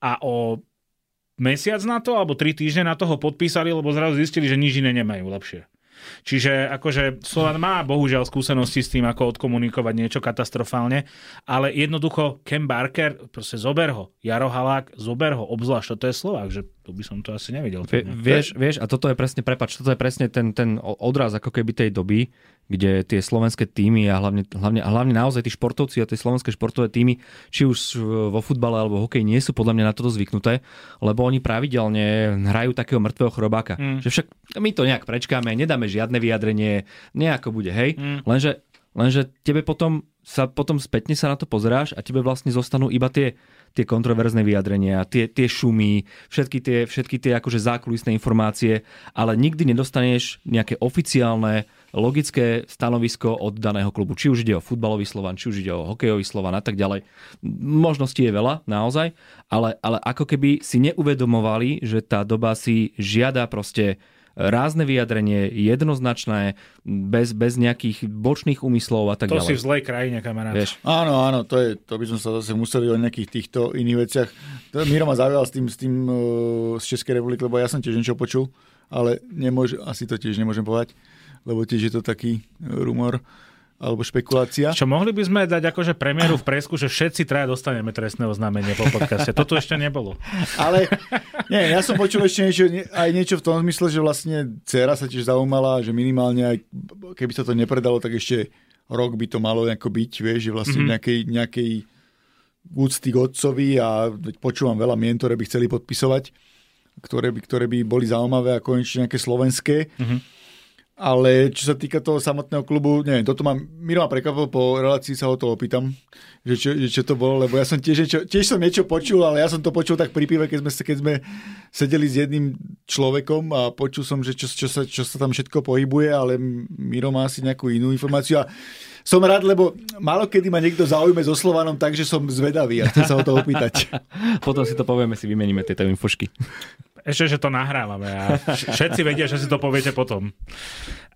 A o mesiac na to, alebo tri týždne na to ho podpísali, lebo zrazu zistili, že nič iné nemajú lepšie. Čiže akože Slovan má bohužiaľ skúsenosti s tým, ako odkomunikovať niečo katastrofálne, ale jednoducho Ken Barker, proste zober ho. Jaro Halák, zober ho, obzvlášť, to je Slovák, že to by som to asi nevidel. Vie, vieš, vieš, a toto je presne, prepač, toto je presne ten, ten odraz ako keby tej doby, kde tie slovenské týmy a hlavne, hlavne, a hlavne naozaj tí športovci a tie slovenské športové týmy, či už vo futbale alebo hokeji, nie sú podľa mňa na toto zvyknuté, lebo oni pravidelne hrajú takého mŕtvého chrobáka. Mm. Že však my to nejak prečkáme, nedáme žiadne vyjadrenie, nejako bude, hej. Mm. Lenže, lenže tebe potom sa potom spätne sa na to pozeráš a tebe vlastne zostanú iba tie tie kontroverzné vyjadrenia, tie, tie šumy, všetky tie, všetky tie akože zákulisné informácie, ale nikdy nedostaneš nejaké oficiálne logické stanovisko od daného klubu. Či už ide o futbalový Slovan, či už ide o hokejový Slovan a tak ďalej. Možností je veľa, naozaj, ale, ale ako keby si neuvedomovali, že tá doba si žiada proste rázne vyjadrenie, jednoznačné, bez, bez nejakých bočných úmyslov a tak to ďalej. To si v zlej krajine, kamarát. Vieš? Áno, áno, to, je, to by som sa zase museli o nejakých týchto iných veciach. Miro ma zaujal s tým, s tým uh, z Českej republiky, lebo ja som tiež niečo počul, ale nemôž, asi to tiež nemôžem povedať, lebo tiež je to taký rumor alebo špekulácia. Čo mohli by sme dať akože premiéru v presku, že všetci traja dostaneme trestné oznámenie po podcaste. Toto ešte nebolo. Ale nie, ja som počul ešte niečo, aj niečo v tom zmysle, že vlastne dcera sa tiež zaujímala, že minimálne aj keby sa to nepredalo, tak ešte rok by to malo nejako byť, vieš, že vlastne mm-hmm. nejakej, nejakej úcty k otcovi a počúvam veľa mien, ktoré by chceli podpisovať, ktoré by, ktoré by boli zaujímavé a konečne nejaké slovenské. Mm-hmm ale čo sa týka toho samotného klubu, neviem, toto ma, Miro ma prekvapil, po relácii sa o to opýtam, že čo, že čo to bolo, lebo ja som tiež niečo, tiež som niečo počul, ale ja som to počul tak pri pive, keď sme, keď sme sedeli s jedným človekom a počul som, že čo, čo, sa, čo sa tam všetko pohybuje, ale Miro má asi nejakú inú informáciu a som rád, lebo málo kedy ma niekto zaujme so Slovanom, takže som zvedavý a chcem sa o to opýtať. Potom si to povieme, si vymeníme tieto infošky. Ešte, že to nahrávame a všetci vedia, že si to poviete potom.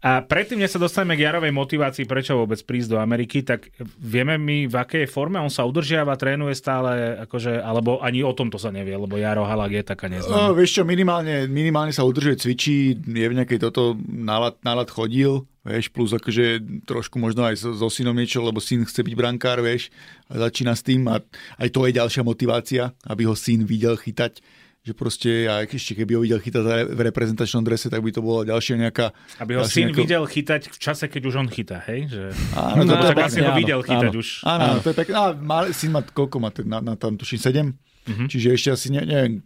A predtým, než sa dostaneme k Jarovej motivácii, prečo vôbec prísť do Ameriky, tak vieme my, v akej forme on sa udržiava, trénuje stále, akože, alebo ani o tomto sa nevie, lebo Jaro Halak je taká neznáma. No, vieš čo, minimálne, minimálne sa udržuje, cvičí, je v nejakej toto nálad, nálad chodil, vieš, plus akože trošku možno aj so, so synom niečo, lebo syn chce byť brankár, vieš, a začína s tým a aj to je ďalšia motivácia, aby ho syn videl chytať že proste, a ešte keby ho videl chytať v reprezentačnom drese, tak by to bola ďalšia nejaká... Aby ho syn nejako... videl chytať v čase, keď už on chytá, hej? Že... Áno, no, to, tak asi ho videl chytať áno, už. Áno, áno, to je pekné. Má, syn má, koľko má, na, na tam tuším 7, uh-huh. čiže ešte asi, ne, neviem,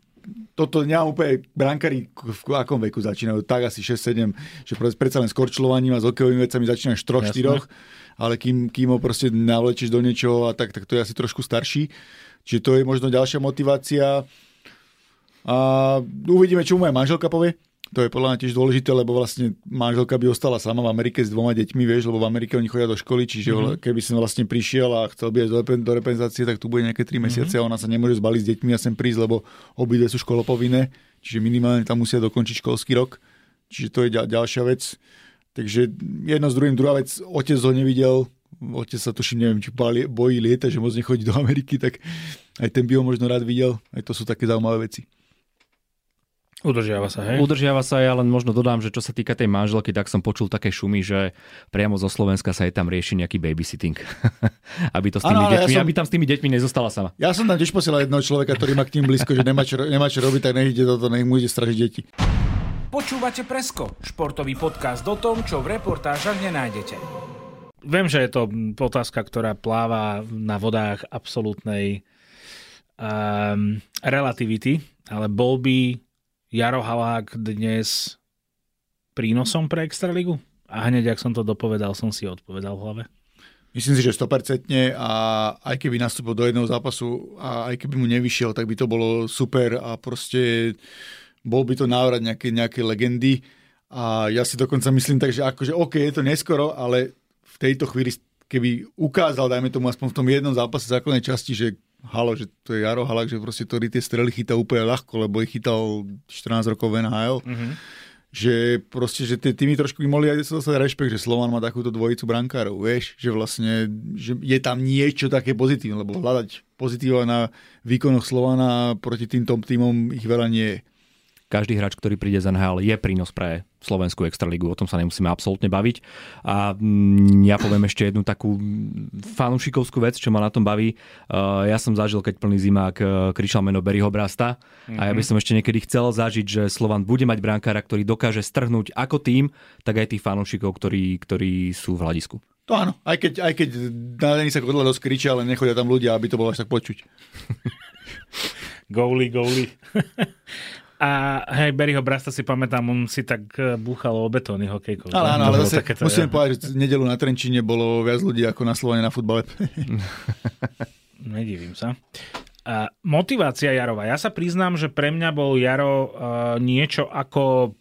toto nemám úplne, brankári v akom veku začínajú, tak asi 6-7, že predsa len s korčľovaním a s okejovými vecami začínaš 3-4, ale kým, kým ho proste navlečieš do niečoho a tak, tak to je asi trošku starší. Čiže to je možno ďalšia motivácia. A uvidíme, čo mu aj manželka povie. To je podľa mňa tiež dôležité, lebo vlastne manželka by ostala sama v Amerike s dvoma deťmi, vieš, lebo v Amerike oni chodia do školy, čiže mm-hmm. keby som vlastne prišiel a chcel by ísť do, do reprezentácie, tak tu bude nejaké 3 mesiace mm-hmm. a ona sa nemôže zbaliť s deťmi a sem prísť, lebo obidve sú školopovinné, čiže minimálne tam musia dokončiť školský rok, čiže to je ďal, ďalšia vec. Takže jedno s druhým, druhá vec, otec ho nevidel, otec sa tuším, neviem, či bojí lieta, že moc nechodí do Ameriky, tak aj ten by ho možno rád videl, aj to sú také zaujímavé veci. Udržiava sa, hej? Udržiava sa, ja len možno dodám, že čo sa týka tej manželky, tak som počul také šumy, že priamo zo Slovenska sa jej tam rieši nejaký babysitting. aby, to s tými ano, deťmi, ja som... aby tam s tými deťmi nezostala sama. Ja som tam tiež posielal jedného človeka, ktorý má k tým blízko, že nemá čo, nemá čo robiť, tak nech ide do toho, nech mu ide stražiť deti. Počúvate Presko, športový podcast o tom, čo v reportážach nenájdete. Viem, že je to otázka, ktorá pláva na vodách absolútnej um, relativity, ale bol by Jaro Halák dnes prínosom pre Extraligu? A hneď, ak som to dopovedal, som si odpovedal v hlave. Myslím si, že 100% a aj keby nastúpil do jedného zápasu a aj keby mu nevyšiel, tak by to bolo super a proste bol by to návrat nejaké, nejaké legendy a ja si dokonca myslím tak, že akože OK, je to neskoro, ale v tejto chvíli keby ukázal, dajme tomu aspoň v tom jednom zápase základnej časti, že halo, že to je Jaro Halak, že proste to tie strely chytá úplne ľahko, lebo ich chytal 14 rokov v NHL. Mm-hmm. Že proste, že tie týmy trošku by mohli aj sa rešpekt, že Slovan má takúto dvojicu brankárov, vieš, že vlastne že je tam niečo také pozitívne, lebo hľadať pozitíva na výkonoch Slovana proti tým top týmom ich veľa nie je každý hráč, ktorý príde z NHL, je prínos pre Slovenskú extraligu, o tom sa nemusíme absolútne baviť. A mm, ja poviem ešte jednu takú fanúšikovskú vec, čo ma na tom baví. Uh, ja som zažil, keď plný zimák uh, kričal meno Berryho Brasta mm-hmm. a ja by mhm. som ešte niekedy chcel zažiť, že Slovan bude mať brankára, ktorý dokáže strhnúť ako tým, tak aj tých fanúšikov, ktorí, ktorí sú v hľadisku. To áno, aj keď, aj keď na sa kodla dosť kričia, ale nechodia tam ľudia, aby to bolo až tak počuť. gouli, gouli. A hej, Berryho Brasta si pamätám, on si tak e, búchal o betóny hokejkov. Ale áno, ale zase musím ja. povedať, že nedelu na Trenčine bolo viac ľudí ako na Slovene na futbale. Nedivím sa. A motivácia Jarova. Ja sa priznám, že pre mňa bol Jaro uh, niečo ako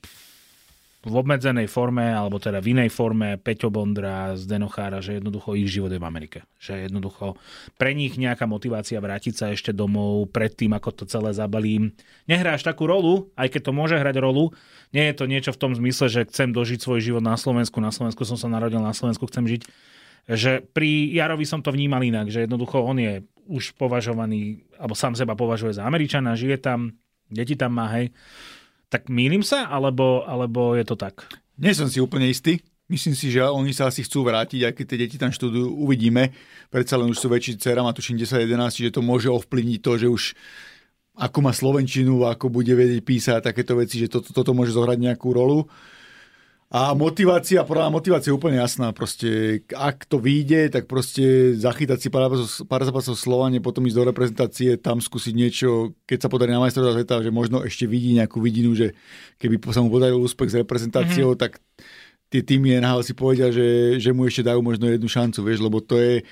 v obmedzenej forme, alebo teda v inej forme Peťo Bondra z Denochára, že jednoducho ich život je v Amerike. Že jednoducho pre nich nejaká motivácia vrátiť sa ešte domov pred tým, ako to celé zabalím. Nehráš takú rolu, aj keď to môže hrať rolu. Nie je to niečo v tom zmysle, že chcem dožiť svoj život na Slovensku. Na Slovensku som sa narodil, na Slovensku chcem žiť. Že pri Jarovi som to vnímal inak, že jednoducho on je už považovaný, alebo sám seba považuje za Američana, žije tam, deti tam má, hej tak mýlim sa, alebo, alebo je to tak? Nie som si úplne istý. Myslím si, že oni sa asi chcú vrátiť, aj keď tie deti tam študujú, uvidíme. Predsa len už sú väčší dcera, má tuším 10-11, čiže to môže ovplyvniť to, že už ako má Slovenčinu, ako bude vedieť písať takéto veci, že toto, toto môže zohrať nejakú rolu. A motivácia, prvá motivácia je úplne jasná. Proste, ak to vyjde, tak proste zachytať si pár, pár zápasov v Slovane, potom ísť do reprezentácie, tam skúsiť niečo, keď sa podarí na majstrovstvá sveta, že možno ešte vidí nejakú vidinu, že keby sa mu podaril úspech s reprezentáciou, mm-hmm. tak tie týmy NHL si povedia, že, že mu ešte dajú možno jednu šancu, vieš, lebo to je,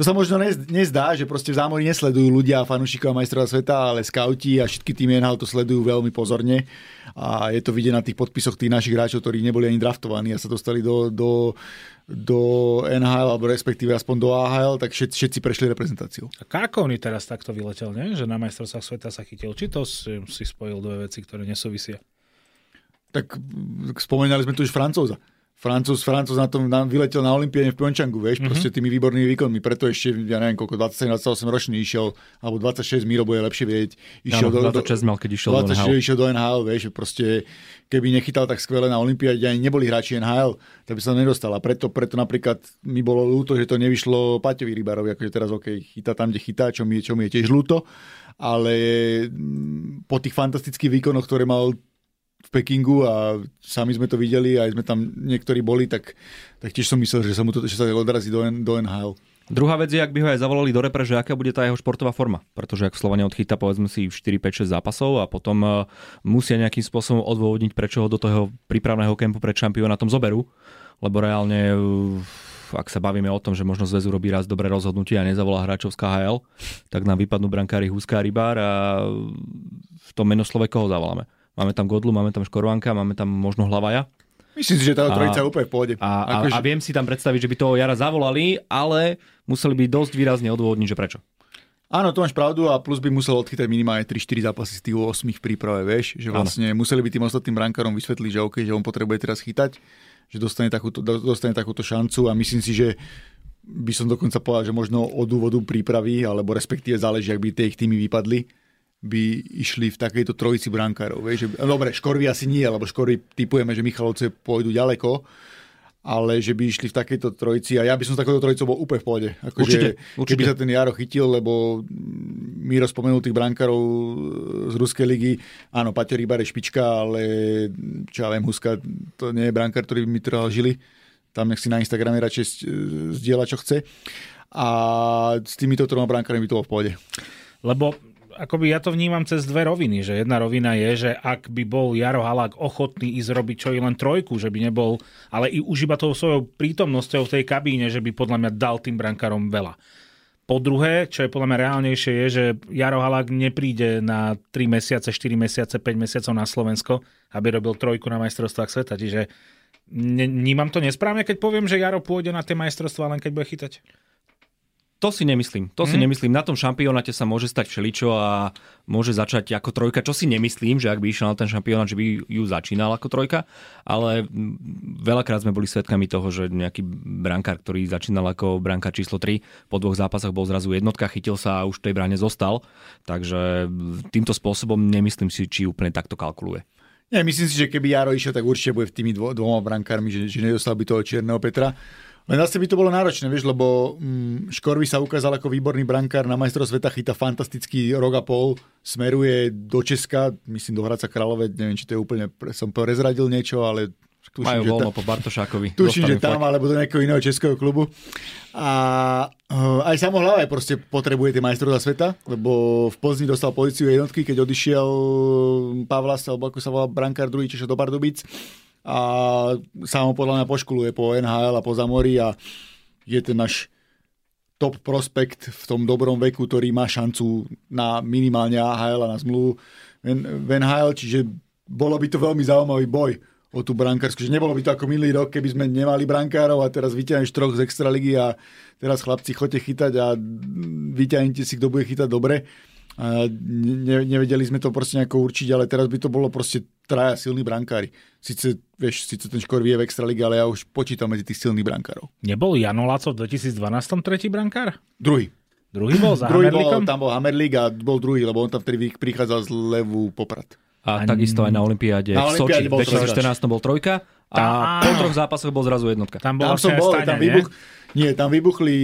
to sa možno nezdá, že proste v zámori nesledujú ľudia fanúšikov majstrova sveta, ale skauti a všetky týmy NHL to sledujú veľmi pozorne a je to vidieť na tých podpisoch tých našich hráčov, ktorí neboli ani draftovaní a sa dostali do, do, do NHL, alebo respektíve aspoň do AHL, tak všetci, všetci prešli reprezentáciu. A Kákovny teraz takto vyletel, nie? že na majstrovstvách sveta sa chytil. Či to si, si spojil dve veci, ktoré nesúvisia? Tak spomínali sme tu už Francúza. Francúz, Francúz na tom na, vyletel na Olympiáne v Pjončangu, vieš, mm-hmm. proste tými výbornými výkonmi, preto ešte, ja neviem koľko, 27-28 ročný išiel, alebo 26, Miro bude lepšie vedieť, išiel ja, do, 26 mal, keď išiel 26 do NHL. išiel do NHL, vieš, proste keby nechytal tak skvele na Olympiáde, ani neboli hráči NHL, tak by sa nedostal. A preto, preto napríklad mi bolo ľúto, že to nevyšlo Paťovi Rybarovi, akože teraz OK, chytá tam, kde chytá, čo mi, čo mi je tiež ľúto, ale mm, po tých fantastických výkonoch, ktoré mal Pekingu a sami sme to videli, aj sme tam niektorí boli, tak, tak tiež som myslel, že sa mu to že sa odrazí do, do NHL. Druhá vec je, ak by ho aj zavolali do repre, že aká bude tá jeho športová forma. Pretože ak Slovania odchytá povedzme si 4, 5, 6 zápasov a potom uh, musia nejakým spôsobom odôvodniť, prečo ho do toho prípravného kempu pred šampionátom zoberú. Lebo reálne, uh, ak sa bavíme o tom, že možno zväzu robí raz dobré rozhodnutie a nezavolá hráčov z tak nám vypadnú brankári Huska a Rybár a v tom menoslove koho zavoláme? Máme tam Godlu, máme tam Škorvanka, máme tam možno Hlavaja. Myslím si, že tá trojica úplne v pohode. A, akože... a viem si tam predstaviť, že by toho Jara zavolali, ale museli by dosť výrazne odôvodniť, že prečo. Áno, to máš pravdu a plus by musel odchytať minimálne 3-4 zápasy z tých 8 v príprave, vieš, že vlastne ano. museli by tým ostatným brankárom vysvetliť, že OK, že on potrebuje teraz chytať, že dostane takúto, dostane takúto šancu a myslím si, že by som dokonca povedal, že možno od dôvodu prípravy, alebo respektíve záleží, ak by tie ich týmy vypadli, by išli v takejto trojici brankárov. Vieš, že, dobre, Škorvy asi nie, lebo Škorvy typujeme, že Michalovce pôjdu ďaleko, ale že by išli v takejto trojici a ja by som s takouto trojicou bol úplne v pohode. Ako určite, že, určite. Keby sa ten Jaro chytil, lebo Miro spomenul tých brankárov z Ruskej ligy, áno, Paťo Rybar je špička, ale čo ja viem, Huska, to nie je brankár, ktorý by mi trhal žili. Tam nech si na Instagrame radšej zdieľa, čo chce. A s týmito troma brankármi by to bolo v pohode. Lebo akoby ja to vnímam cez dve roviny, že jedna rovina je, že ak by bol Jaro Halák ochotný ísť robiť čo i len trojku, že by nebol, ale i už iba tou svojou prítomnosťou v tej kabíne, že by podľa mňa dal tým brankárom veľa. Po druhé, čo je podľa mňa reálnejšie, je, že Jaro Halák nepríde na 3 mesiace, 4 mesiace, 5 mesiacov na Slovensko, aby robil trojku na majstrovstvách sveta. Čiže vnímam to nesprávne, keď poviem, že Jaro pôjde na tie majstrovstvá, len keď bude chytať? To si nemyslím. To hmm. si mhm. nemyslím. Na tom šampionáte sa môže stať všeličo a môže začať ako trojka, čo si nemyslím, že ak by išiel na ten šampionát, že by ju začínal ako trojka, ale veľakrát sme boli svedkami toho, že nejaký brankár, ktorý začínal ako brankár číslo 3, po dvoch zápasoch bol zrazu jednotka, chytil sa a už v tej bráne zostal. Takže týmto spôsobom nemyslím si, či úplne takto kalkuluje. Nie, myslím si, že keby Jaro išiel, tak určite bude v tými dvo- dvoma brankármi, že, že nedostal by toho čierneho Petra. Len zase by to bolo náročné, vieš, lebo mm, Škorvi sa ukázal ako výborný brankár na majstrov sveta, chyta fantastický rok a pol, smeruje do Česka, myslím do Hradca Králové, neviem, či to je úplne, som prezradil niečo, ale Tuším, Majú voľno po Bartošákovi. Tuším, že tam, flak. alebo do nejakého iného českého klubu. A uh, aj Samo Hlava proste potrebuje tie majstrovstvá sveta, lebo v Plzni dostal pozíciu jednotky, keď odišiel Pavlas, alebo ako sa volá brankár druhý, čiže do Pardubic a sám podľa mňa poškuluje po NHL a po Zamori a je ten náš top prospekt v tom dobrom veku, ktorý má šancu na minimálne AHL a na zmluvu v NHL, čiže bolo by to veľmi zaujímavý boj o tú brankársku, že nebolo by to ako minulý rok, keby sme nemali brankárov a teraz vyťahneš troch z extraligy a teraz chlapci chodte chytať a vyťahnete si, kto bude chytať dobre a ne, nevedeli sme to proste nejako určiť, ale teraz by to bolo proste traja silní brankári. Sice, vieš, sice ten škor vie v Extralíge, ale ja už počítam medzi tých silných brankárov. Nebol Jano Laco v 2012 tretí brankár? Druhý. Druhý bol za druhý bol, tam bol Hammerlík a bol druhý, lebo on tam vtedy prichádzal z levú Poprad. A, a takisto aj na Olympiáde v Soči v 2014 bol trojka a po troch zápasoch bol zrazu jednotka. Tam, bol tam som bol, tam výbuch, nie, tam vybuchli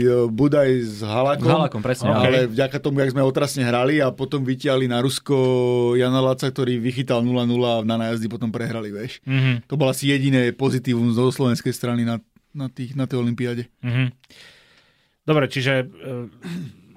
e, Budaj s Halakom. Halakom, presne. Okay. Ale vďaka tomu, jak sme otrasne hrali a potom vytiali na Rusko Jana Laca, ktorý vychytal 0-0 a na nájazdy potom prehrali, vieš. Mm-hmm. To bolo asi jediné pozitívum zo slovenskej strany na, na, tých, na tej olympiáde. Mm-hmm. Dobre, čiže e,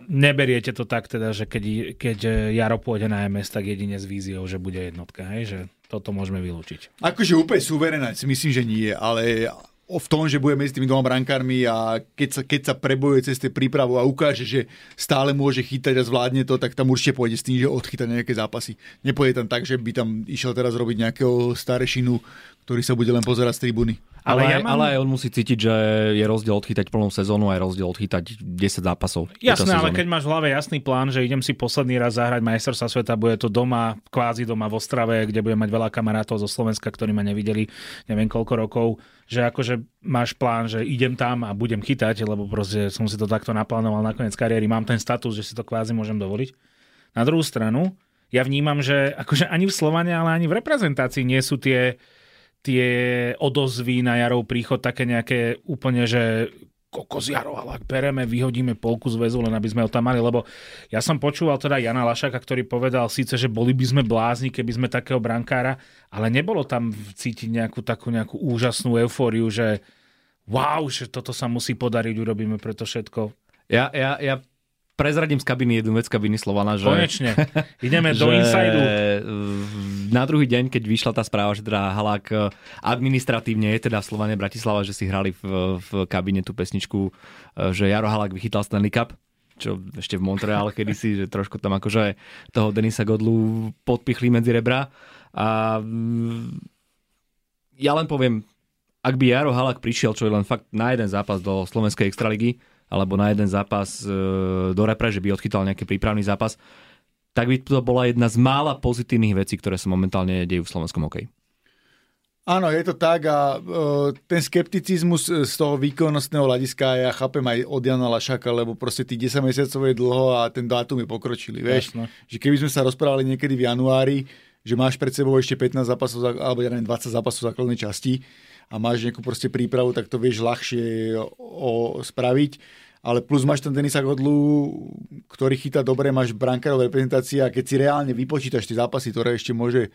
neberiete to tak teda, že keď, keď Jaro pôjde na MS, tak jedine s víziou, že bude jednotka, hej? že toto môžeme vylúčiť. Akože úplne suverená, si myslím, že nie, ale v tom, že bude medzi tými dvoma brankármi a keď sa, keď sa prebojuje cez tie prípravu a ukáže, že stále môže chytať a zvládne to, tak tam určite pôjde s tým, že odchytá nejaké zápasy. Nepôjde tam tak, že by tam išiel teraz robiť nejakého starešinu, ktorý sa bude len pozerať z tribúny. Ale, ale, ja mám... ale aj on musí cítiť, že je rozdiel odchytať plnú sezónu a je rozdiel odchytať 10 zápasov. Jasné, ale keď máš v hlave jasný plán, že idem si posledný raz zahrať majstrovstvá sveta, bude to doma, kvázi doma v Ostrave, kde budem mať veľa kamarátov zo Slovenska, ktorí ma nevideli neviem koľko rokov, že akože máš plán, že idem tam a budem chytať, lebo proste som si to takto naplánoval na koniec kariéry, mám ten status, že si to kvázi môžem dovoliť. Na druhú stranu, ja vnímam, že akože ani v Slovane, ale ani v reprezentácii nie sú tie tie odozvy na Jarov príchod také nejaké úplne, že kokos Jaro, ale ak bereme, vyhodíme polku z väzu, len aby sme ho tam mali, lebo ja som počúval teda Jana Lašaka, ktorý povedal síce, že boli by sme blázni, keby sme takého brankára, ale nebolo tam cítiť nejakú takú nejakú úžasnú eufóriu, že wow, že toto sa musí podariť, urobíme preto všetko. Ja, ja, ja prezradím z kabiny jednu vec kabiny Slovana, že... Konečne. Ideme do insajdu. Na druhý deň, keď vyšla tá správa, že teda Halák e, administratívne je teda v Slovane Bratislava, že si hrali v, v kabine tú pesničku, e, že Jaro Halák vychytal Stanley Cup, čo ešte v Montreale kedysi, že trošku tam akože toho Denisa Godlu podpichli medzi rebra. A mm, ja len poviem, ak by Jaro Halak prišiel, čo je len fakt na jeden zápas do Slovenskej extraligy, alebo na jeden zápas e, do repre, že by odchytal nejaký prípravný zápas, tak by to bola jedna z mála pozitívnych vecí, ktoré sa momentálne dejú v slovenskom hokeji. Áno, je to tak a uh, ten skepticizmus z toho výkonnostného hľadiska ja chápem aj od Jana Lašaka, lebo proste tých 10 mesiacov je dlho a ten dátum je pokročilý, vieš. Jasne. Že keby sme sa rozprávali niekedy v januári, že máš pred sebou ešte 15 zápasov, alebo ja neviem, 20 zápasov základnej časti a máš nejakú proste prípravu, tak to vieš ľahšie o, spraviť. Ale plus máš ten Denisa Godlu, ktorý chytá dobre, máš brankárov reprezentácia a keď si reálne vypočítaš tie zápasy, ktoré ešte môže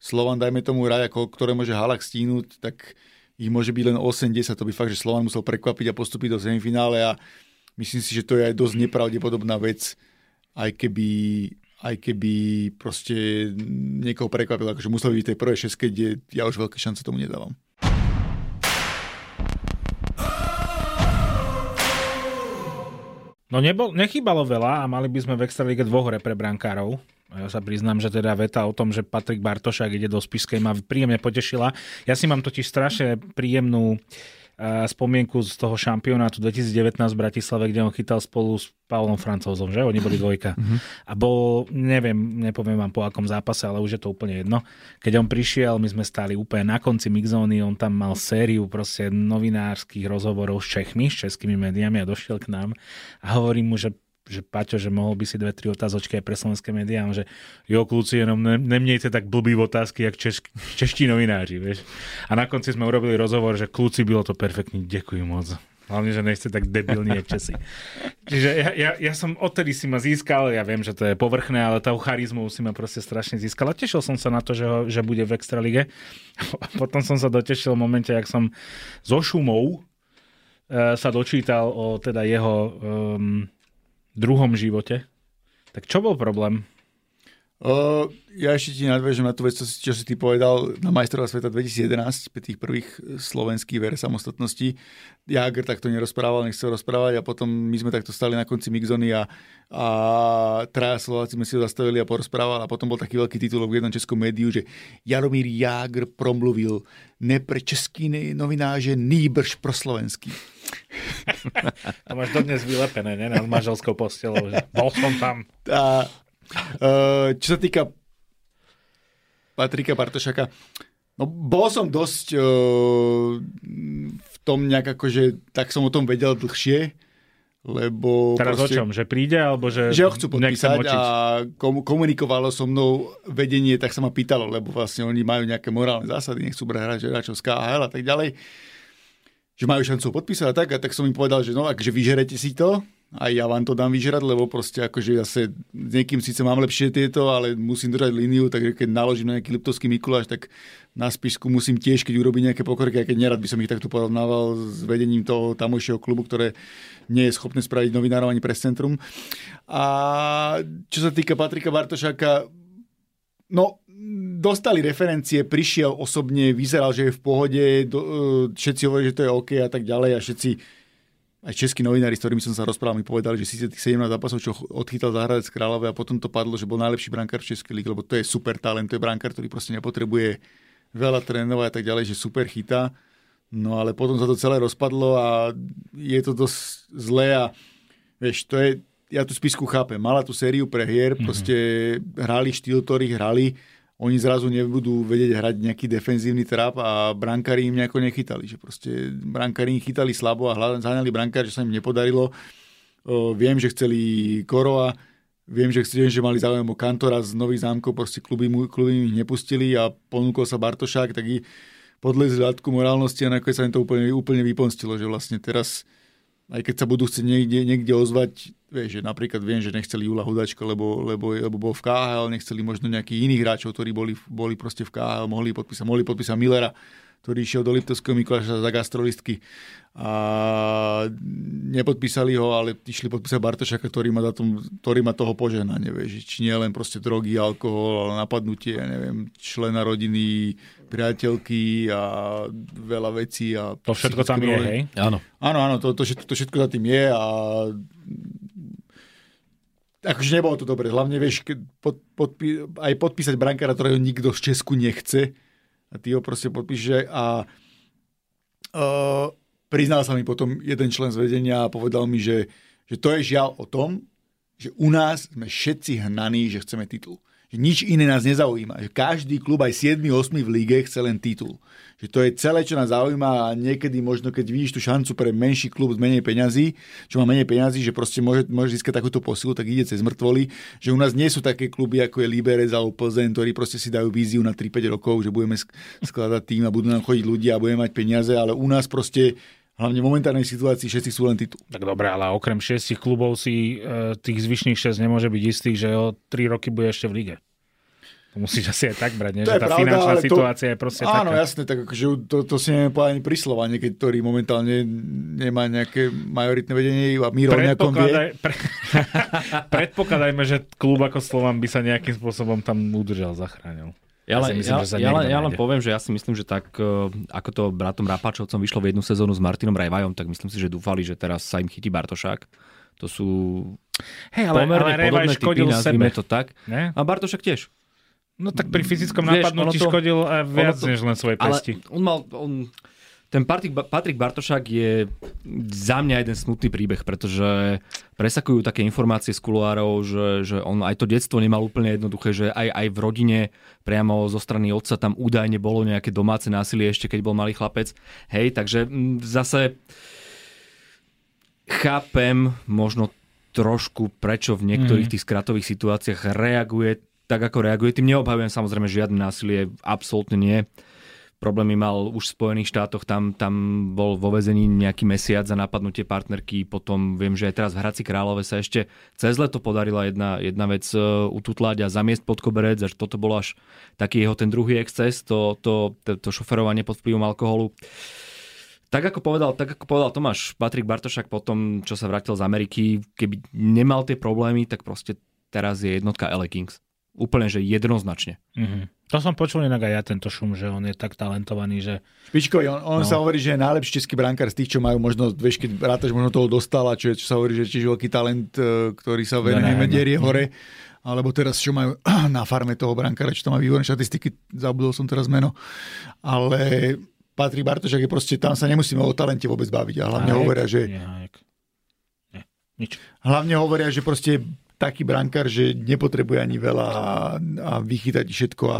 Slovan, dajme tomu raj, ako, ktoré môže Halak stínúť, tak ich môže byť len 8-10, to by fakt, že Slovan musel prekvapiť a postúpiť do semifinále a myslím si, že to je aj dosť nepravdepodobná vec, aj keby, aj keby proste niekoho prekvapil, akože musel byť v tej prvej šeske, kde ja už veľké šance tomu nedávam. No nebol, nechýbalo veľa a mali by sme v Extralíge dvoch repre brankárov. Ja sa priznám, že teda veta o tom, že Patrik Bartošák ide do Spiskej ma príjemne potešila. Ja si mám totiž strašne príjemnú spomienku z toho šampionátu 2019 v Bratislave, kde on chytal spolu s Pavlom Francúzom, že? Oni boli dvojka. Mm-hmm. A bol, neviem, nepoviem vám po akom zápase, ale už je to úplne jedno. Keď on prišiel, my sme stáli úplne na konci mixzóny, on tam mal sériu proste novinárskych rozhovorov s Čechmi, s českými médiami a došiel k nám a hovorím mu, že že Paťo, že mohol by si dve, tri otázočky aj pre slovenské médiá, že jo, kľúci, jenom ne, nemnejte tak blbý otázky, jak češ, čeští novináři, vieš. A na konci sme urobili rozhovor, že kľúci, bylo to perfektní, ďakujem moc. Hlavne, že nejste tak debilní, jak Česi. Čiže ja, ja, ja som odtedy si ma získal, ja viem, že to je povrchné, ale tá charizmu si ma proste strašne získal. A tešil som sa na to, že, ho, že bude v Extralige. Potom som sa dotešil v momente, jak som so šumou uh, sa dočítal o teda jeho um, druhom živote. Tak čo bol problém? Uh, ja ešte ti nadvežem na tú vec, čo si, čo si ty povedal na majstrova sveta 2011, pri tých prvých slovenských ver samostatnosti. Jager takto nerozprával, nechcel rozprávať a potom my sme takto stali na konci Mixony a, a traja Slováci sme si ho zastavili a porozprával a potom bol taký veľký titulok v jednom českom médiu, že Jaromír Jager promluvil ne pre český novináže, nýbrž pro slovenský. to máš dodnes vylepené, ne? Nad manželskou postelou, že bol som tam. A, Uh, čo sa týka Patrika Bartošaka, no bol som dosť uh, v tom nejak akože, tak som o tom vedel dlhšie, lebo... Teraz proste, o čom? Že príde, alebo že... Že ho chcú podpísať a komunikovalo so mnou vedenie, tak sa ma pýtalo, lebo vlastne oni majú nejaké morálne zásady, nechcú brať hráčov z KHL a tak ďalej, že majú šancu podpísať a tak, a tak som im povedal, že no, akže vyžerete si to, aj ja vám to dám vyžrať, lebo proste akože ja sa s niekým síce mám lepšie tieto, ale musím držať líniu, takže keď naložím na nejaký Liptovský Mikuláš, tak na spisku musím tiež, keď urobím nejaké pokroky, aj keď nerad by som ich takto porovnával s vedením toho tamojšieho klubu, ktoré nie je schopné spraviť novinárov ani pre centrum. A čo sa týka Patrika Bartošáka, no dostali referencie, prišiel osobne, vyzeral, že je v pohode, do, e, všetci hovorili, že to je OK a tak ďalej a všetci aj českí novinári, s ktorými som sa rozprával, mi povedali, že síce tých 17 zápasov, čo odchytal Zahradec Kráľové a potom to padlo, že bol najlepší brankár v Českej líge, lebo to je super talent, to je brankár, ktorý proste nepotrebuje veľa trénovať a tak ďalej, že super chytá. No ale potom sa to celé rozpadlo a je to dosť zlé a vieš, to je, ja tú spisku chápem, mala tú sériu pre hier, mm-hmm. proste hrali štýl, ktorý hrali, oni zrazu nebudú vedieť hrať nejaký defenzívny trap a brankári im nejako nechytali. Že proste brankári im chytali slabo a zháňali brankári, že sa im nepodarilo. Viem, že chceli Korova, viem, že, chceli, že mali záujem o Kantora z Nových zámkov, proste kluby, kluby ich nepustili a ponúkol sa Bartošák, tak i podlezli hľadku morálnosti a nakoniec sa im to úplne, úplne vypomstilo, že vlastne teraz aj keď sa budú chcieť niekde, niekde ozvať, vieš, že napríklad viem, že nechceli Jula Hudačka, lebo, lebo, lebo bol v KHL, nechceli možno nejakých iných hráčov, ktorí boli, boli proste v KHL, mohli podpísať, mohli podpísať Millera, ktorý išiel do Liptovského Mikuláša za gastrolistky a nepodpísali ho, ale išli podpísať Bartošaka, ktorý má, tom, ktorý má toho požehnanie, vieš, či nie len proste drogy, alkohol, ale napadnutie, ja neviem, člena rodiny, priateľky a veľa vecí. A to všetko tam je, hej? Áno. Áno, áno, to, to, všetko, to všetko za tým je a akože nebolo to dobre. Hlavne, vieš, pod, podpí, aj podpísať brankára, ktorého nikto z Česku nechce a ty ho proste podpíše a uh, priznal sa mi potom jeden člen z vedenia a povedal mi, že, že to je žiaľ o tom, že u nás sme všetci hnaní, že chceme titul nič iné nás nezaujíma. Že každý klub, aj 7, 8 v líge, chce len titul. Že to je celé, čo nás zaujíma a niekedy možno, keď vidíš tú šancu pre menší klub s menej peňazí, čo má menej peňazí, že proste môže, môže získať takúto posilu, tak ide cez mŕtvoly. Že u nás nie sú také kluby, ako je Liberec alebo Plzeň, ktorí proste si dajú víziu na 3-5 rokov, že budeme skladať tým a budú nám chodiť ľudia a budeme mať peniaze, ale u nás proste hlavne v momentárnej situácii všetci sú len titul. Tak dobre, ale okrem šiestich klubov si e, tých zvyšných 6 nemôže byť istý, že o 3 roky bude ešte v lige. To musíš asi aj tak brať, nie? To že tá pravda, finančná to, situácia je proste áno, taká. jasné, tak akože to, to si neviem povedať ani prislovanie, keď ktorý momentálne nemá nejaké majoritné vedenie a Miro nejakom vie. Pre, predpokladajme, že klub ako Slovan by sa nejakým spôsobom tam udržal, zachránil. Ja, len, myslím, ja, ja, len, ja len poviem, že ja si myslím, že tak, eh, ako to bratom Rapáčovcom vyšlo v jednu sezónu s Martinom Rajvajom, tak myslím si, že dúfali, že teraz sa im chytí Bartošák. To sú Hej, ale, pomerne ale podobné typy, nazvime sebe. to tak. Ne? A Bartošák tiež. No tak pri fyzickom Vieš, napadnutí ono to- škodil aj viac, to- než len svoje Ale pesti. on mal... On, ten Patrik, Patrik Bartošák je za mňa jeden smutný príbeh, pretože presakujú také informácie z kuloárov, že, že on aj to detstvo nemal úplne jednoduché, že aj, aj v rodine priamo zo strany otca tam údajne bolo nejaké domáce násilie ešte keď bol malý chlapec. Hej, takže mm, zase chápem možno trošku, prečo v niektorých Mhm. tých skratových situáciách reaguje tak, ako reaguje. Tým neobhajujem samozrejme žiadne násilie, absolútne nie. Problémy mal už v Spojených štátoch, tam, tam bol vo vezení nejaký mesiac za napadnutie partnerky, potom viem, že aj teraz v Hradci Králové sa ešte cez leto podarila jedna, jedna vec e, ututlať a zamiesť pod koberec, až toto bol až taký jeho ten druhý exces, to, to, to, to šoferovanie pod vplyvom alkoholu. Tak ako povedal, tak ako povedal Tomáš, Patrik Bartošak potom, čo sa vrátil z Ameriky, keby nemal tie problémy, tak proste teraz je jednotka LA Kings. Úplne, že jednoznačne. Mhm. To som počul inak aj ja tento šum, že on je tak talentovaný, že Špičkový, on, on No. sa hovorí, že je najlepší český brankár z tých, čo majú možno, vieš, keď rátaš možno toho dostala, čo, je, čo sa hovorí, že tiež veľký talent, e, ktorý sa Ja venuje neviem. medierie hore. Alebo teraz, čo majú na farme toho brankára, čo tam má výborné štatistiky, zabudol som teraz meno. Ale Patrik Bartošak je proste, tam sa nemusíme o talente vôbec baviť. A hlavne Hájek? hovoria, že Nie, Hájek. Nie, nič. Hlavne hovoria, že proste taký brankár, že nepotrebuje ani veľa a, a vychytať všetko a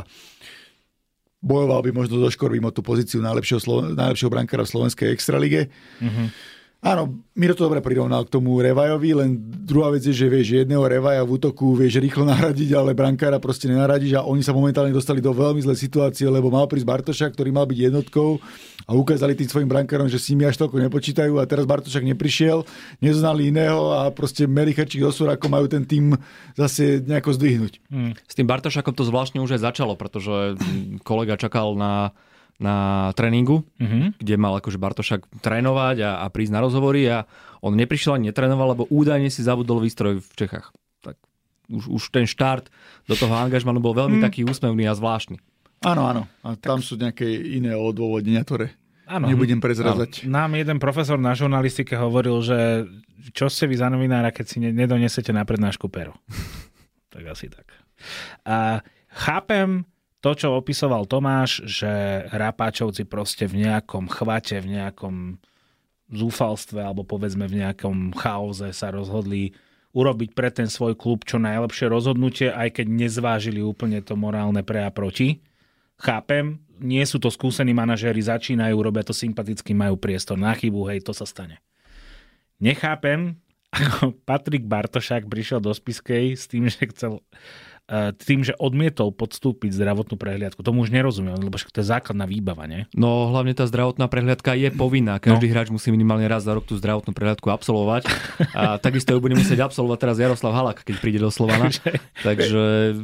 bojoval by možno so Škorvým o tú pozíciu najlepšieho, najlepšieho brankára v slovenskej extralige. Mhm. Áno, Miro to dobre prirovnal k tomu Revajovi, len druhá vec je, že vieš, jedného Revaja v útoku vieš rýchlo nahradiť, ale brankára proste nenaradíš a oni sa momentálne dostali do veľmi zlej situácie, lebo mal prísť Bartošak, ktorý mal byť jednotkou a ukázali tým svojim brankárom, že s nimi až toľko nepočítajú a teraz Bartošak neprišiel, nezoznali iného a proste Merichačík so Surákom majú ten tým zase nejako zdvihnúť. S tým Bartošakom to zvláštne už aj začalo, pretože kolega čakal na, na tréningu, Mhm. kde mal akože Bartošak trénovať a, a prísť na rozhovory a on neprišiel ani netrénoval, lebo údajne si zabudol výstroj v Čechách. Tak už, už ten štart do toho angažmanu bol veľmi taký úsmevný a zvláštny. Áno, áno. A tam sú nejaké iné odôvodnenia, ktoré Áno. nebudem prezrazať. Nám jeden profesor na žurnalistike hovoril, že čo ste vy za novinára, keď si ne- nedonesete na prednášku pero. tak asi tak. A chápem to, čo opisoval Tomáš, že Rapáčovci proste v nejakom chvate, v nejakom zúfalstve alebo povedzme v nejakom chaoze sa rozhodli urobiť pre ten svoj klub čo najlepšie rozhodnutie, aj keď nezvážili úplne to morálne pre a proti. Chápem, nie sú to skúsení manažéri, začínajú, robia to sympaticky, majú priestor na chybu, hej, to sa stane. Nechápem, ako Patrik Bartošák prišiel do Spiskej s tým, že chcel tým, že odmietol podstúpiť zdravotnú prehliadku. Tomu už nerozumiem, lebo však to je základná výbava, nie? No hlavne tá zdravotná prehliadka je povinná. Každý no. hráč musí minimálne raz za rok tú zdravotnú prehliadku absolvovať. A takisto ju bude musieť absolvovať teraz Jaroslav Halak, keď príde do Slovana. Takže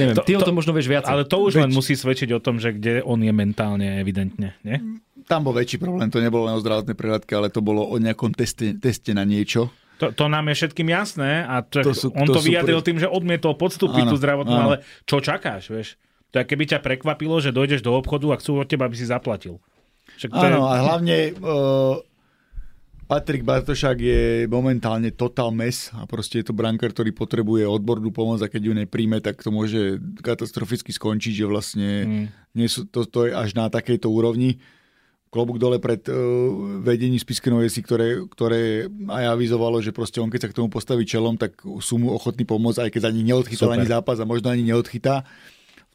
neviem, To- ty o to- tom možno vieš viac. Ale to už len musí svedčiť o tom, že kde on je mentálne evidentne, nie? Tam bol väčší problém, to nebolo len o zdravotnej prehľadke, ale to bolo o nejakom teste, teste na niečo. To, to nám je všetkým jasné a to, To sú- on to to, vyjadril pre- tým, že odmietol podstúpiť Áno, tú zdravotnú, áno. ale čo čakáš, vieš? To je, keby ťa prekvapilo, že dojdeš do obchodu a chcú od teba, aby si zaplatil. Však to Áno, je... a hlavne uh, Patrik Bartošák je momentálne total mes a proste je to brankár, ktorý potrebuje odbornú pomoc a keď ju nepríjme, tak to môže katastroficky skončiť, že vlastne Mm. nie sú, to, to je až na takejto úrovni. Klobúk dole pred uh, vedením Spiske Novej ktoré, ktoré aj avizovalo, že proste on keď sa k tomu postaví čelom, tak sú mu ochotní pomôcť, aj keď ani neodchytal Super. ani zápas a možno ani neodchytá.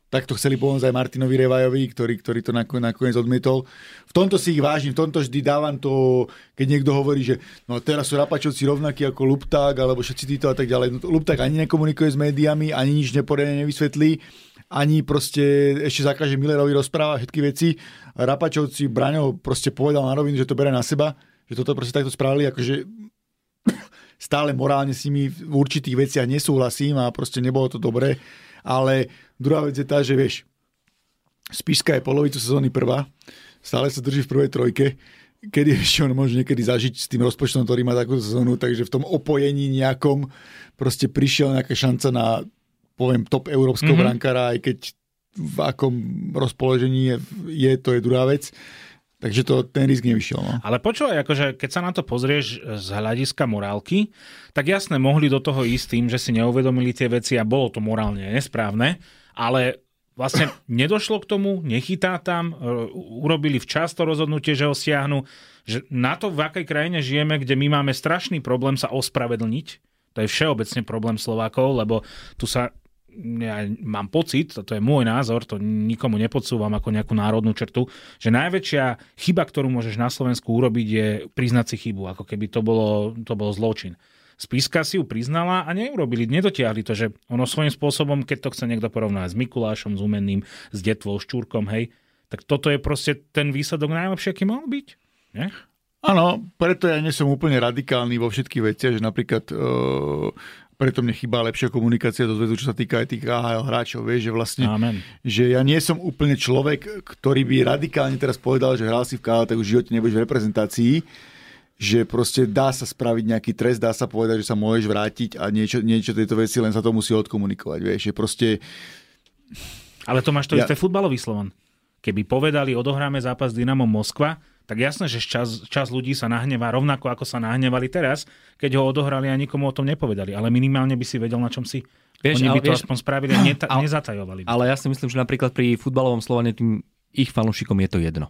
Takto chceli pomôcť aj Martinovi Revajovi, ktorý, ktorý to nakoniec odmietol. V tomto si ich vážim, v tomto vždy dávam to, keď niekto hovorí, že no teraz sú Rapačovci rovnakí ako Lupták, alebo všetci títo a tak ďalej. No, Lupták ani nekomunikuje s médiami, ani nič neporiadne nevysvetlí, ani proste ešte zakáže Millerovi rozpráva všetky veci. Rapačovci Braňo proste povedal na rovinu, že to bere na seba, že toto proste takto spravili, akože stále morálne s nimi v určitých veciach nesúhlasím a proste nebolo to dobré ale druhá vec je tá, že vieš, Spišska je polovicu sezóny prvá, stále sa drží v prvej trojke, kedy ešte on môže niekedy zažiť s tým rozpočtom, ktorý má takú sezónu, takže v tom opojení nejakom proste prišiel nejaká šanca na poviem top európskeho mm-hmm. brankára, aj keď v akom rozpoložení je, je, to je druhá vec. Takže to, ten risk nevyšiel. No. Ale počúvaj, akože keď sa na to pozrieš z hľadiska morálky, tak jasne mohli do toho ísť tým, že si neuvedomili tie veci a bolo to morálne nesprávne, ale vlastne nedošlo k tomu, nechytá tam, e, urobili včas to rozhodnutie, že ho stiahnu. Že na to, v akej krajine žijeme, kde my máme strašný problém sa ospravedlniť, to je všeobecne problém Slovákov, lebo tu sa ja mám pocit, to je môj názor, to nikomu nepodsúvam ako nejakú národnú črtu, že najväčšia chyba, ktorú môžeš na Slovensku urobiť, je priznať si chybu, ako keby to bolo, to bol zločin. Spiska si ju priznala a neurobili, nedotiahli to, že ono svojím spôsobom, keď to chce niekto porovnať s Mikulášom, s Umenným, s Detvou, s Čúrkom, hej, tak toto je proste ten výsledok najlepšie, aký mohol byť. Nie? Áno, preto ja nie som úplne radikálny vo všetkých veciach, že napríklad uh, preto mne chýba lepšia komunikácia do zväzu, čo sa týka aj tých AHL hráčov, vieš, že vlastne, Amen. že ja nie som úplne človek, ktorý by radikálne teraz povedal, že hral si v KHL, tak už v živote nebudeš v reprezentácii, že proste dá sa spraviť nejaký trest, dá sa povedať, že sa môžeš vrátiť a niečo, niečo tejto veci, len sa to musí odkomunikovať, vieš, že proste... Ale to máš to ja... isté futbalový Slovan. Keby povedali, odohráme zápas Dynamo Moskva, tak jasné, že čas, čas ľudí sa nahnevá rovnako, ako sa nahnevali teraz, keď ho odohrali a nikomu o tom nepovedali. Ale minimálne by si vedel, na čom si. Vieš, Oni by to vieš, aspoň spravili a neta- ale, nezatajovali. By. Ale ja si myslím, že napríklad pri futbalovom Slovane tým ich fanúšikom je to jedno.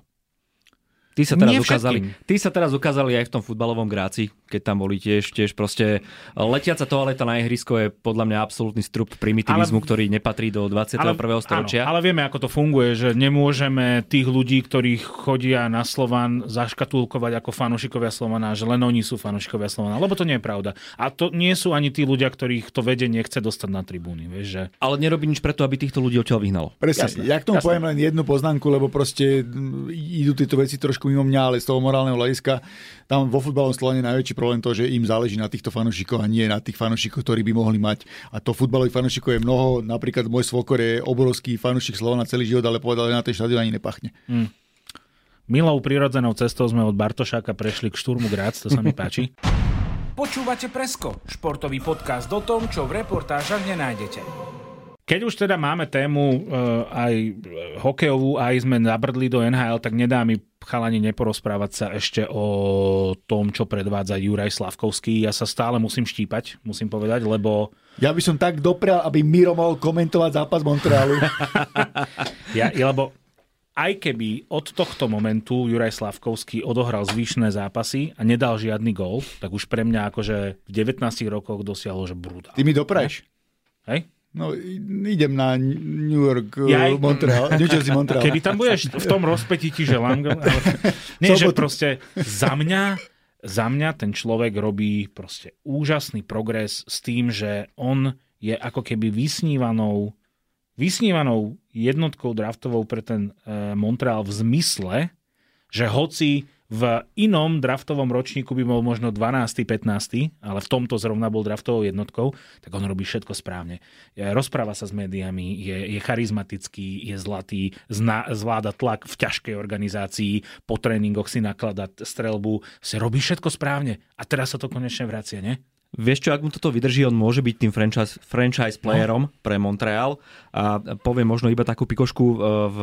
Tí sa, teraz ukázali, tí sa teraz ukázali aj v tom futbalovom gráci, keď tam boli tiež, tiež proste letiaca toaleta na ihrisko je podľa mňa absolútny strup primitivizmu, ale, ktorý nepatrí do 21. Ale, storočia. Áno, ale vieme, ako to funguje, že nemôžeme tých ľudí, ktorí chodia na Slovan, zaškatulkovať ako fanúšikovia Slovana, že len oni sú fanúšikovia Slovana, lebo to nie je pravda. A to nie sú ani tí ľudia, ktorých to vedenie chce dostať na tribúny. Vieš, že... Ale nerobí nič preto, aby týchto ľudí odtiaľ vyhnalo. Presne. Jasne, ja k tomu jasne. poviem len jednu poznámku, lebo proste idú tieto veci trošku mimo mňa, ale z toho morálneho hľadiska tam vo futbalovom Slovane najväčší problém to, že im záleží na týchto fanúšikoch a nie na tých fanúšikoch, ktorí by mohli mať. A to futbalových fanúšikov je mnoho. Napríklad môj svokor je obrovský fanúšik Slovana celý život, ale povedal, že na tej štadióne ani nepachne. Hmm. Milou prirodzenou cestou sme od Bartošáka prešli k Šturmu Grác, to sa mi páči. Počúvate Presko, športový podcast o tom, čo v reportážach nenájdete. Keď už teda máme tému uh, aj hokejovú, aj sme nabrdli do NHL, tak nedá mi chalani neporozprávať sa ešte o tom, čo predvádza Juraj Slavkovský. Ja sa stále musím štípať, musím povedať, lebo... Ja by som tak doprial, aby Miro mohol komentovať zápas Montrealu. ja, lebo aj keby od tohto momentu Juraj Slavkovský odohral zvyšné zápasy a nedal žiadny gól, tak už pre mňa akože v 19 rokoch dosiahol, že brutál. Ty mi dopraješ. Hej? No, idem na New York, ja aj... Montreal, New Jersey, Montreal. Keby tam budeš v tom rozpetí želám. Ale... Nie, že proste za mňa, za mňa ten človek robí proste úžasný progres s tým, že on je ako keby vysnívanou, vysnívanou jednotkou draftovou pre ten e, Montreal v zmysle, že hoci v inom draftovom ročníku by bol možno 12. 15. ale v tomto zrovna bol draftovou jednotkou, tak on robí všetko správne. Rozpráva sa s médiami, je, je charizmatický, je zlatý, zna, zvláda tlak v ťažkej organizácii, po tréningoch si nakladá strelbu, si robí všetko správne a teraz sa to konečne vracia, ne? Vieš čo, ak mu toto vydrží, on môže byť tým franchise, franchise playerom no. pre Montreal a poviem možno iba takú pikošku e, v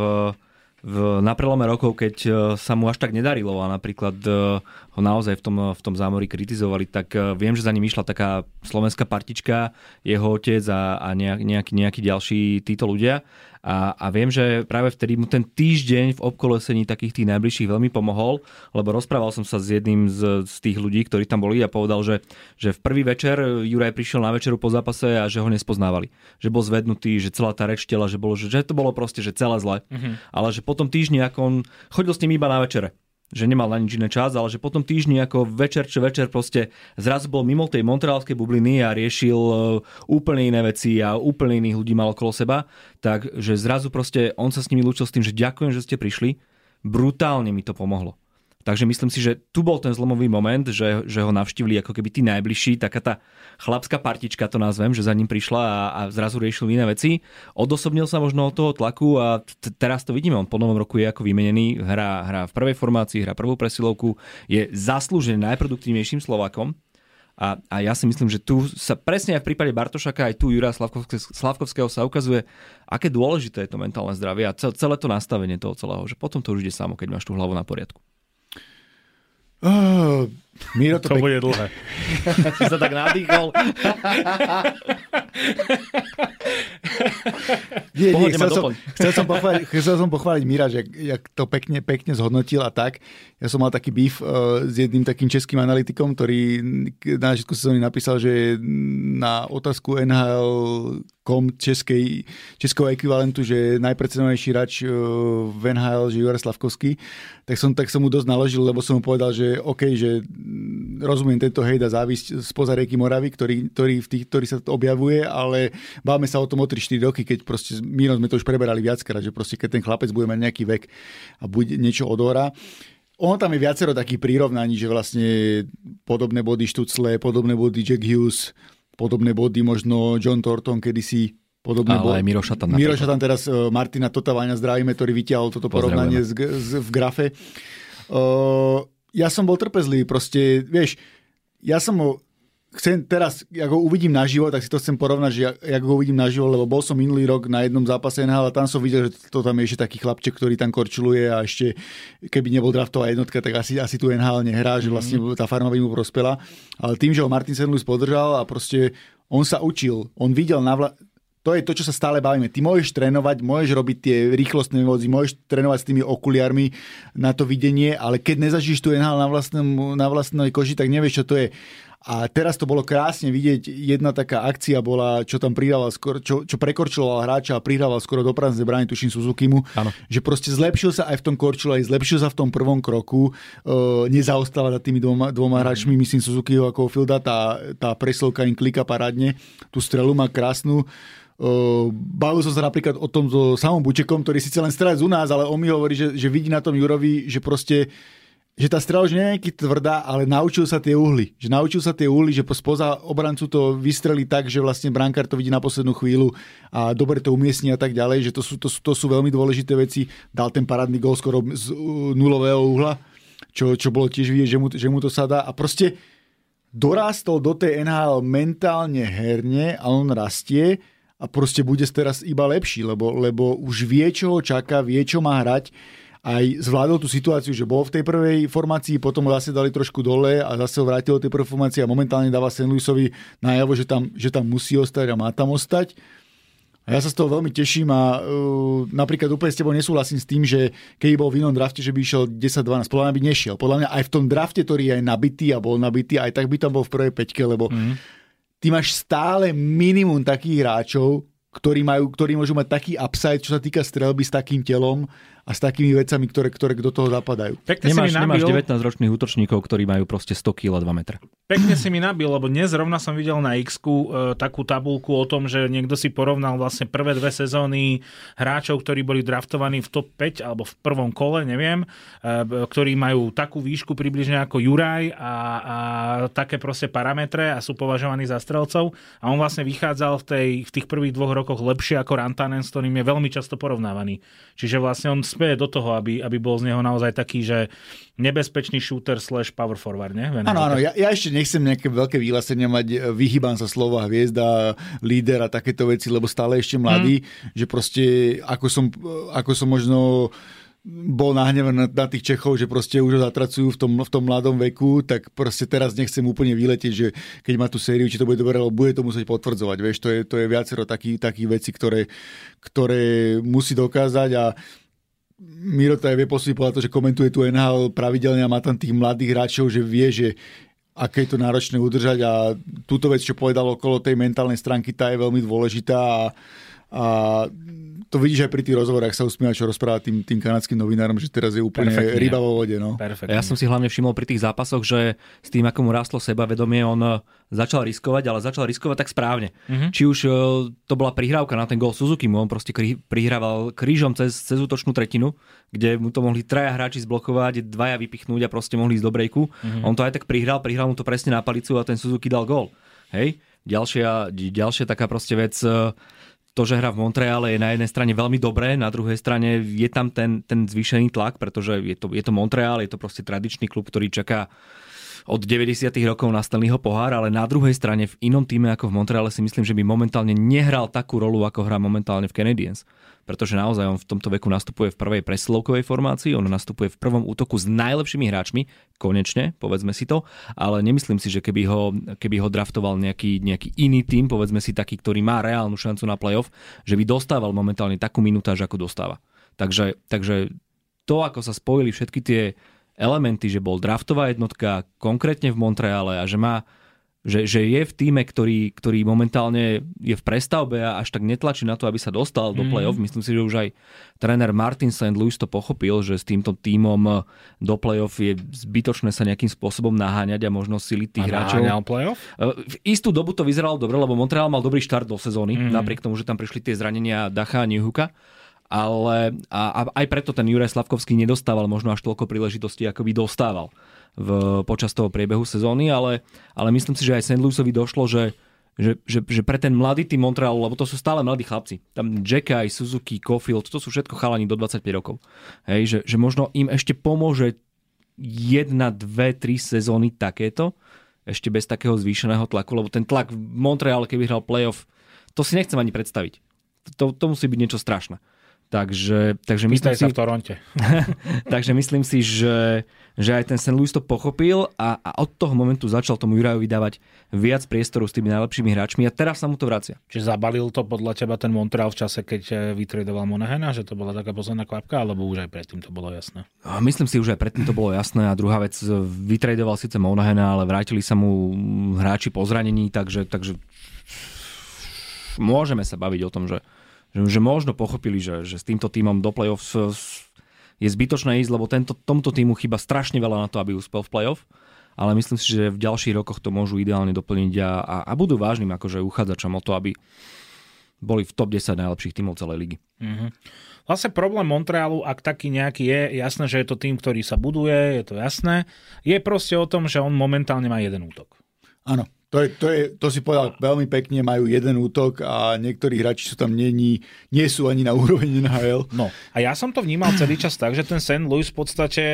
v, na prelome rokov, keď e, sa mu až tak nedarilo a napríklad e, ho naozaj v tom, v tom zámori kritizovali, tak e, viem, že za ním išla taká slovenská partička, jeho otec a, a nejak, nejaký, nejaký ďalší títo ľudia A, a viem, že práve vtedy mu ten týždeň v obkolesení takých tých najbližších veľmi pomohol, lebo rozprával som sa s jedným z, z tých ľudí, ktorí tam boli a povedal, že, že v prvý večer Juraj prišiel na večeru po zápase a že ho nespoznávali. Že bol zvednutý, že celá tá reč tela, že, bolo, že, že to bolo proste, že celé zle. Mm-hmm. Ale že potom týždni, ako on chodil s ním iba na večere že nemal na nič iné čas, ale že potom týždni ako večer čo večer proste zrazu bol mimo tej montrealskej bubliny a riešil e, úplne iné veci a úplne iných ľudí mal okolo seba, takže zrazu proste on sa s nimi lúčil s tým, že ďakujem, že ste prišli, brutálne mi to pomohlo. Takže myslím si, že tu bol ten zlomový moment, že, že ho navštívili ako keby tí najbližší, taká tá chlapská partička to nazvem, že za ním prišla a, a zrazu riešil iné veci. Odosobnil sa možno od toho tlaku a t- teraz to vidíme, on po novom roku je ako vymenený, hrá, hrá v prvej formácii, hrá prvú presilovku, je zaslúžený najproduktívnejším Slovakom. A, a ja si myslím, že tu sa presne aj v prípade Bartošaka, aj tu Jura Slavkovského sa ukazuje, aké dôležité je to mentálne zdravie a celé to nastavenie toho celého, že potom to už ide samo, keď máš tú hlavu na poriadku. Miro to, to pek... bude dlhé. si sa tak nadýchol. nie, nie, chcel, som, chcel, som pochváliť, chcel som pochváliť Mira, že jak to pekne, pekne zhodnotil a tak. Ja som mal taký býv uh, s jedným takým českým analytikom, ktorý na začiatku sezóny napísal, že na otázku NHL kom českej, českého ekvivalentu, že najpredsednejší rač uh, v NHL, že Jura Slavkovský, tak som, tak som mu dosť naložil, lebo som mu povedal, že OK, že rozumiem tento hejt a závisť spoza rieky Moravy, ktorý, ktorý, v tých, ktorý sa objavuje, ale báme sa o tom o 3-4 roky, keď proste my sme to už preberali viackrát, že proste keď ten chlapec bude mať nejaký vek a bude niečo odhora. Ono tam je viacero takých prírovnaní, že vlastne podobné body Štucle, podobné body Jack Hughes, podobné body možno John Thornton kedysi podobné Ale aj Miro Šatan. Miro Šatan teraz uh, Martina Totaváňa zdravíme, ktorý vyťahol toto porovnanie z, z, v grafe. Uh, ja som bol trpezlivý, proste, vieš, ja som ho chcem teraz, ako uvidím naživo, tak si to chcem porovnať, že jak ho uvidím naživo, lebo bol som minulý rok na jednom zápase NHL a tam som videl, že to tam je ešte taký chlapček, ktorý tam korčuluje a ešte keby nebol draftová jednotka, tak asi, asi tu NHL nehrá, že vlastne mhm. tá farma by mu prospela. Ale tým, že ho Martin Senlus podržal a proste on sa učil, on videl na vla- to je to, čo sa stále bavíme. Ty môžeš trénovať, môžeš robiť tie rýchlostné vozy, môžeš trénovať s tými okuliarmi na to videnie, ale keď nezažíš tu NHL na, vlastnom, na vlastnej koži, tak nevieš, čo to je. A teraz to bolo krásne vidieť. Jedna taká akcia bola, čo tam pridával skoro, čo, čo prekorčiloval hráča a pridával skoro do prázdnej brány, tuším Suzukimu. Ano. Že proste zlepšil sa aj v tom korčile, aj zlepšil sa v tom prvom kroku. Uh, nezaostáva za tými dvoma, dvoma hráčmi, myslím Suzukiho ako Filda. Tá, tá preslovka im klika parádne. Tú strelu má krásnu. Bavil som sa napríklad o tom so samom Bučekom, ktorý síce len strelec u nás, ale on mi hovorí, že, že vidí na tom Jurovi, že proste že tá strela už nie je tvrdá, ale naučil sa tie uhly. Že naučil sa tie uhly, že spoza obrancu to vystrelí tak, že vlastne brankár to vidí na poslednú chvíľu a dobre to umiestni a tak ďalej, že to sú, to, sú, to sú veľmi dôležité veci. Dal ten parádny gol skoro z nulového uhla, čo, čo bolo tiež vidieť, že mu, že mu to sadá. A proste dorástol do tej NHL mentálne herne a on rastie a proste bude teraz iba lepší, lebo, lebo už vie, čo ho čaká, vie, čo má hrať. Aj zvládol tú situáciu, že bol v tej prvej formácii, potom ho zase dali trošku dole a zase ho vrátil do tej prvej formácie a momentálne dáva St. Louisovi najavo, že tam, že tam musí ostať a má tam ostať. A ja sa z toho veľmi teším a uh, napríklad úplne s tebou nesúhlasím s tým, že keď bol v inom drafte, že by išiel 10-12, podľa mňa by nešiel. Podľa mňa aj v tom drafte, ktorý je aj nabitý a bol nabitý, aj tak by tam bol v prvej peťke, lebo mm ty máš stále minimum takých hráčov, ktorí, majú, ktorí môžu mať taký upside, čo sa týka strelby s takým telom, a s takými vecami, ktoré, ktoré do toho zapadajú. Pekne nemáš, si mi nabil, nemáš 19-ročných útočníkov, ktorí majú proste 100 kg 2 metra. Pekne si mi nabil, lebo dnes rovna som videl na x e, takú tabulku o tom, že niekto si porovnal vlastne prvé dve sezóny hráčov, ktorí boli draftovaní v top 5 alebo v prvom kole, neviem, e, ktorí majú takú výšku približne ako Juraj a, a také proste parametre a sú považovaní za strelcov. A on vlastne vychádzal v, tej, v tých prvých dvoch rokoch lepšie ako Rantanen, s ktorým je veľmi často porovnávaný. Čiže vlastne on spieje do toho, aby, aby bol z neho naozaj taký, že nebezpečný shooter slash power forward, ne? Áno, áno, ja, ja ešte nechcem nejaké veľké výhlasenia mať, e, vyhýbam sa slova hviezda, líder a takéto veci, lebo stále ešte mladý, mm. že proste ako som, ako som možno bol nahnevaný na, na tých Čechov, že proste už ho zatracujú v tom, v tom mladom veku, tak proste teraz nechcem úplne vyletieť, že keď má tú sériu, či to bude dobré, alebo bude to musieť potvrdzovať. Vieš, to je, to je viacero takých, takých vecí, ktoré, ktoré musí dokázať a Miro to aj vie posúdiť to, že komentuje tu NHL pravidelne a má tam tých mladých hráčov, že vie, že aké je to náročné udržať a túto vec, čo povedal okolo tej mentálnej stránky, tá je veľmi dôležitá a, a to vidíš aj pri tých rozhovoroch, sa usmieva, čo rozpráva tým, tým kanadským novinárom, že teraz je úplne Perfektne. ryba vo vode. No. Perfektne. Ja som si hlavne všimol pri tých zápasoch, že s tým, ako mu rástlo sebavedomie, on eh, začal riskovať, ale začal riskovať tak správne. Mm-hmm. Či už eh, to bola prihrávka na ten gol Suzuki, mu on proste kri, prihrával krížom cez, cez útočnú tretinu, kde mu to mohli traja hráči zblokovať, dvaja vypichnúť a proste mohli ísť do breaku. Mm-hmm. On to aj tak prihral, prihral mu to presne na palicu a ten Suzuki dal gol. Hej? Ďalšia, ďalšia taká proste vec, eh, to, že hra v Montreale je na jednej strane veľmi dobré, na druhej strane je tam ten, ten zvýšený tlak, pretože je to, je to Montreal, je to proste tradičný klub, ktorý čaká od 90. rokov na Stanleyho pohár, ale na druhej strane v inom týme ako v Montreale si myslím, že by momentálne nehral takú rolu, ako hrá momentálne v Canadiens pretože naozaj on v tomto veku nastupuje v prvej presilovkovej formácii, on nastupuje v prvom útoku s najlepšími hráčmi, konečne, povedzme si to, ale nemyslím si, že keby ho, keby ho draftoval nejaký, nejaký iný tým, povedzme si taký, ktorý má reálnu šancu na playoff, že by dostával momentálne takú minutáž, ako dostáva. Takže, takže to, ako sa spojili všetky tie elementy, že bol draftová jednotka konkrétne v Montreale a že má že, že je v týme, ktorý, ktorý momentálne je v prestavbe a až tak netlačí na to, aby sa dostal do mhm. play-off. Myslím si, že už aj tréner Martin St. Louis to pochopil, že s týmto týmom do play-off je zbytočné sa nejakým spôsobom naháňať a možno siliť tých a hráčov. play-off? V istú dobu to vyzeralo dobre, lebo Montreal mal dobrý štart do sezóny, mm. napriek tomu, že tam prišli tie zranenia Dacha a Newhooka ale a, a aj preto ten Juraj Slavkovský nedostával možno až toľko príležitostí, ako by dostával v, počas toho priebehu sezóny, ale, ale myslím si, že aj St. Louisovi došlo, že, že, že, že pre ten mladý tým Montrealu, lebo to sú stále mladí chlapci, tam Jackaj, Suzuki, Caulfield, to sú všetko chalani do 25 rokov. Hej, že, že možno im ešte pomôže jedna, dve, tri sezóny takéto, ešte bez takého zvýšeného tlaku, lebo ten tlak v Montreale, keby hral playoff, to si nechcem ani predstaviť. To, to musí byť niečo strašné. Takže, takže myslím si, v Toronte. takže myslím si, že, že aj ten St. Louis to pochopil a, a od toho momentu začal tomu Jurajovi dávať viac priestoru s tými najlepšími hráčmi a teraz sa mu to vracia. Čiže zabalil to podľa teba ten Montreal v čase, keď eh, vytredoval Monahena, že to bola taká posledná kvapka, alebo už aj predtým to bolo jasné? Myslím si, že aj predtým to bolo jasné a druhá vec, vytredoval síce Monahena, ale vrátili sa mu hráči po zranení, takže, takže môžeme sa baviť o tom, že že, že možno pochopili, že, že s týmto týmom do play-off je zbytočné ísť, lebo tento, tomto týmu chyba strašne veľa na to, aby uspel v play-off ale myslím si, že v ďalších rokoch to môžu ideálne doplniť a, a, a budú vážnym akože uchádzačom o to, aby boli v top 10 najlepších tímov celej ligy. Mm-hmm. Vlastne problém Montrealu, ak taký nejaký je, jasné, že je to tým, ktorý sa buduje, je to jasné, je proste o tom, že on momentálne má jeden útok. Áno. To, je, to, je, to si povedal veľmi pekne, majú jeden útok a niektorí hráči sú tam není, nie sú ani na úroveň NHL. No a ja som to vnímal celý čas tak, že ten St. Louis v podstate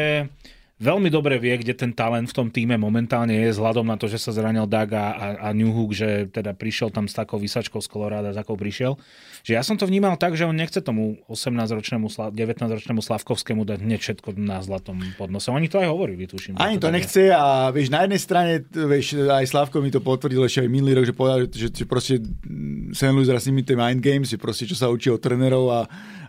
veľmi dobre vie, kde ten talent v tom týme momentálne je, vzhľadom na to, že sa zranil Doug a, a, Newhook, že teda prišiel tam s takou vysačkou z Colorado, s akou prišiel. Že ja som to vnímal tak, že on nechce tomu 18-ročnému, 19-ročnému Slavkovskému dať hneď všetko na zlatom podnose. Oni to aj hovorili, tuším. Ani to, to nechce a vieš, na jednej strane, vieš, aj Slavko mi to potvrdil ešte aj minulý rok, že povedal, že, že proste St. Louis raz s nimi tie mind games, že proste čo sa učí od trénerov a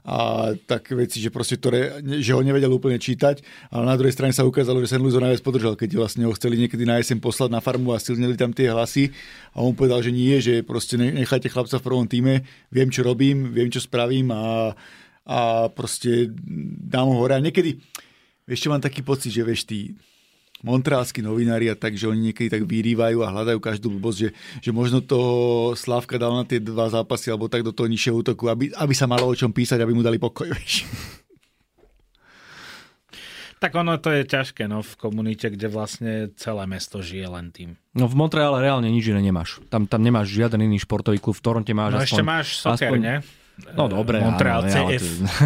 a tak veci, že proste ktoré, že ho nevedel úplne čítať, ale na druhej strane sa ukázalo, že St. Louis ho najviac podržal, keď vlastne ho chceli niekedy na jeseň poslať na farmu a silnili tam tie hlasy a on povedal, že nie, že proste nechajte chlapca v prvom týme, viem čo robím, viem čo spravím a, a proste dám ho hore. A niekedy, čo mám taký pocit, že vieš, tí, montrealskí novinári a tak, že oni niekedy tak vyrývajú a hľadajú každú blbosť, že, že možno to Slavka dal na tie dva zápasy alebo tak do toho nižšieho útoku, aby, aby sa malo o čom písať, aby mu dali pokoj. Vieš. Tak ono to je ťažké no, v komunite, kde vlastne celé mesto žije len tým. No v Montreale reálne nič iné nemáš. Tam, tam nemáš žiaden iný športový klub. V Toronte máš no aspoň, ešte máš soccer, aspoň, nie? No dobre, Montreal áno, CF.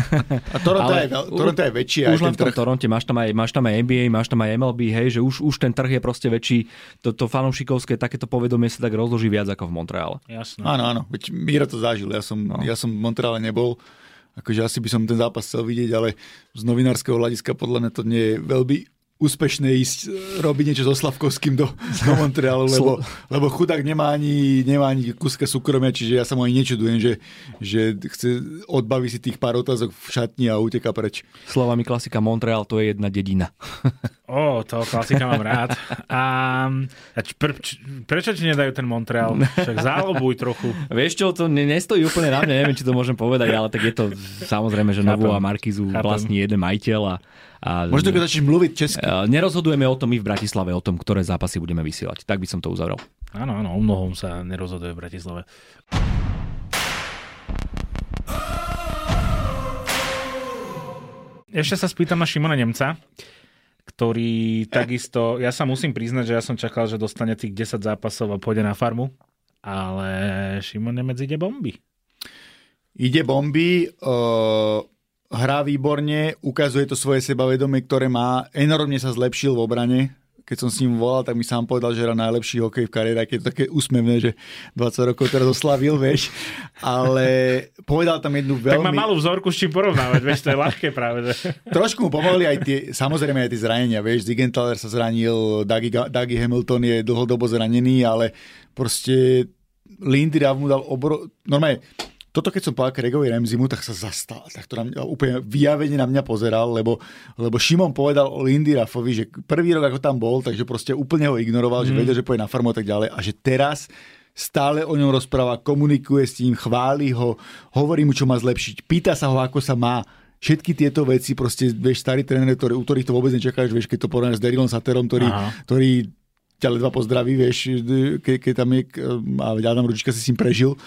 A Toronto, ale, je, Toronto je väčší. Už len v tom Toronte máš tam, aj, máš tam aj NBA, máš tam aj MLB, hej, že už, už ten trh je proste väčší. Toto fanúšikovské takéto povedomie sa tak rozloží viac ako v Montreale. Jasné. Áno, áno, veď Mira to zažil. Ja som, no. ja som v Montreale nebol akože asi by som ten zápas chcel vidieť, ale z novinárskeho hľadiska podľa mňa to nie je veľmi úspešné ísť e, robiť niečo so Slavkovským do, do Montrealu, lebo, lebo chudák nemá ani, nemá ani kuska súkromia, čiže ja sa mu ani nečudujem, že, že chce odbaviť si tých pár otázok v šatni a uteka preč. Slovami klasika Montreal to je jedna dedina. Ó, toho klasika mám rád. A, a č, pre, č, prečo ti nedajú ten Montreal? Však zálobuj trochu. Vieš čo, to ne, nestojí úplne na mňa, neviem, či to môžem povedať, ale tak je to samozrejme, že Novu a Markizu vlastní jeden majiteľ a a Možno keď začneš mluviť česky. Nerozhodujeme o tom my v Bratislave, o tom, ktoré zápasy budeme vysielať. Tak by som to uzavrel. Áno, áno, o mnohom sa nerozhoduje v Bratislave. Ešte sa spýtam na Šimona Nemca, ktorý takisto, ja sa musím priznať, že ja som čakal, že dostane tých 10 zápasov a pôjde na farmu, ale Šimon Nemec ide bomby. Ide bomby, uh, hrá výborne, ukazuje to svoje sebavedomie, ktoré má, enormne sa zlepšil v obrane, keď som s ním volal, tak mi sám povedal, že hrá najlepší hokej v kariére, keď je to také úsmevné, že 20 rokov teraz oslavil, vieš. Ale povedal tam jednu veľmi... Tak má malú vzorku s čím porovnávať, vieš, to je ľahké práve. Že... Trošku mu pomohli aj tie, samozrejme aj tie zranenia, vieš, Zigenthaler sa zranil, Dougie, Dougie Hamilton je dlhodobo zranený, ale proste Lindy mu dal obro... Normálne, toto keď som povedal Craigovi Remzimu, tak sa zastal, tak to na mňa, úplne vyjavene na mňa pozeral, lebo, lebo Šimon povedal o Lindy Raffovi, že prvý rok ako tam bol, takže proste úplne ho ignoroval, mm. že vedel, že pôjde na farmu a tak ďalej a že teraz stále o ňom rozpráva, komunikuje s ním, chváli ho, hovorí mu, čo má zlepšiť, pýta sa ho, ako sa má, všetky tieto veci, proste, vieš, starí tréner, ktorý, u ktorých to vôbec nečakáš, vieš, keď to porovnáš s Darylom Saterom, ktorý, ktorý ťa ledva pozdraví, vieš, keď tam je, a Adam Ručička si s ním prežil.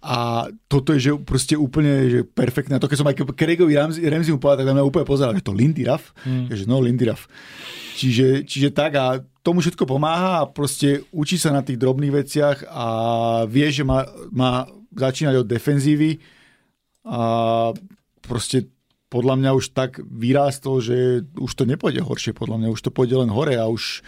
A toto je že proste úplne že perfektné. A to, keď som aj Craigovi Ramsey, Ramsey mu povedal, tak na mňa úplne pozeral, že to Lindy Ruff? Mm. Že no, Lindy Ruff. Čiže, čiže tak a tomu všetko pomáha a proste učí sa na tých drobných veciach a vie, že má, má začínať od defenzívy a proste podľa mňa už tak vyrástol, že už to nepôjde horšie, podľa mňa už to pôjde len hore a už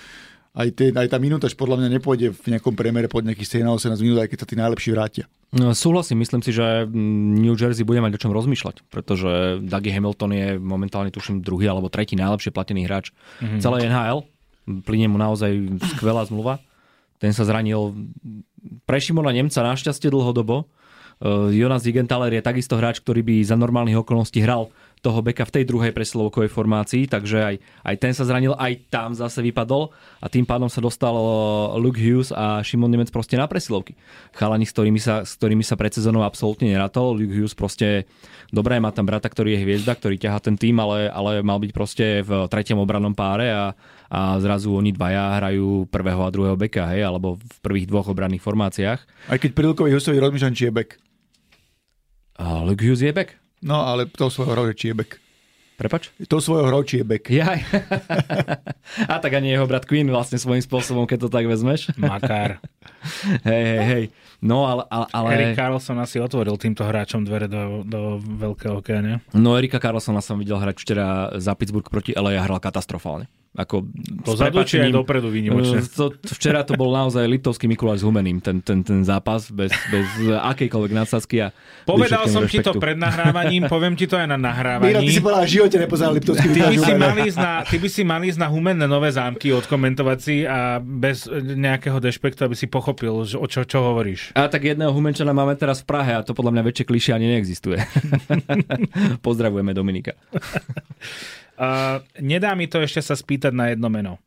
aj, tie, aj tá minútaž podľa mňa nepôjde v nejakom premere pod nejakých 17-18 minút, aj keď sa tí najlepší vrátia. No, súhlasím, myslím si, že New Jersey bude mať o čom rozmýšľať, pretože Dougie Hamilton je momentálne tuším druhý alebo tretí najlepšie platený hráč mm-hmm. celé NHL. Plyne mu naozaj skvelá zmluva. Ten sa zranil pre Šimona Nemca našťastie dlhodobo. Uh, Jonas Zigenthaler je takisto hráč, ktorý by za normálnych okolností hral toho beka v tej druhej presilovkovej formácii, takže aj, aj ten sa zranil, aj tam zase vypadol a tým pádom sa dostal Luke Hughes a Šimon Nemec proste na presilovky. Chalani, s ktorými sa, s ktorými sa pred sezónou absolútne neratol. Luke Hughes proste, dobré, má tam brata, ktorý je hviezda, ktorý ťahá ten tým, ale, ale mal byť proste v tretiom obrannom páre a, a zrazu oni dvaja hrajú prvého a druhého beka, hej, alebo v prvých dvoch obranných formáciách. Aj keď pri Lukovi Hughesovi rozmýšľam, či je bek. Luke Hughes je bek? No, ale to svojho hrou, je bek. Prepač? To svojho hrou, či je bek. Jaj. a tak ani jeho brat Queen vlastne svojím spôsobom, keď to tak vezmeš. Makár. hej, hej, hej. No, ale... ale... Erik Carlson asi otvoril týmto hráčom dvere do, do veľkého okéa, nie? No, Erika Carlsona som videl hrať včera za Pittsburgh proti LA a hral katastrofálne. Ako Pozadu či aj dopredu výnimočne? To, včera to bol naozaj litovský Mikuláš s Humeným, ten, ten, ten zápas, bez, bez akejkoľvek nadsázky. A Povedal som rešpektu. ti to pred nahrávaním, poviem ti to aj na nahrávaní. Miro, ty si povedal, v živote nepozeral Liptovský ty by, si mali ísť na, ty by si mali ísť na Humenné nové zámky odkomentovať si a bez nejakého dešpektu, aby si pochopil, že, o čo, čo hovoríš. A tak jedného Humenčana máme teraz v Prahe a to podľa mňa väčšie klišie ani neexistuje. Pozdravujeme Dominika. Nedá mi to ešte sa spýtať na jedno meno.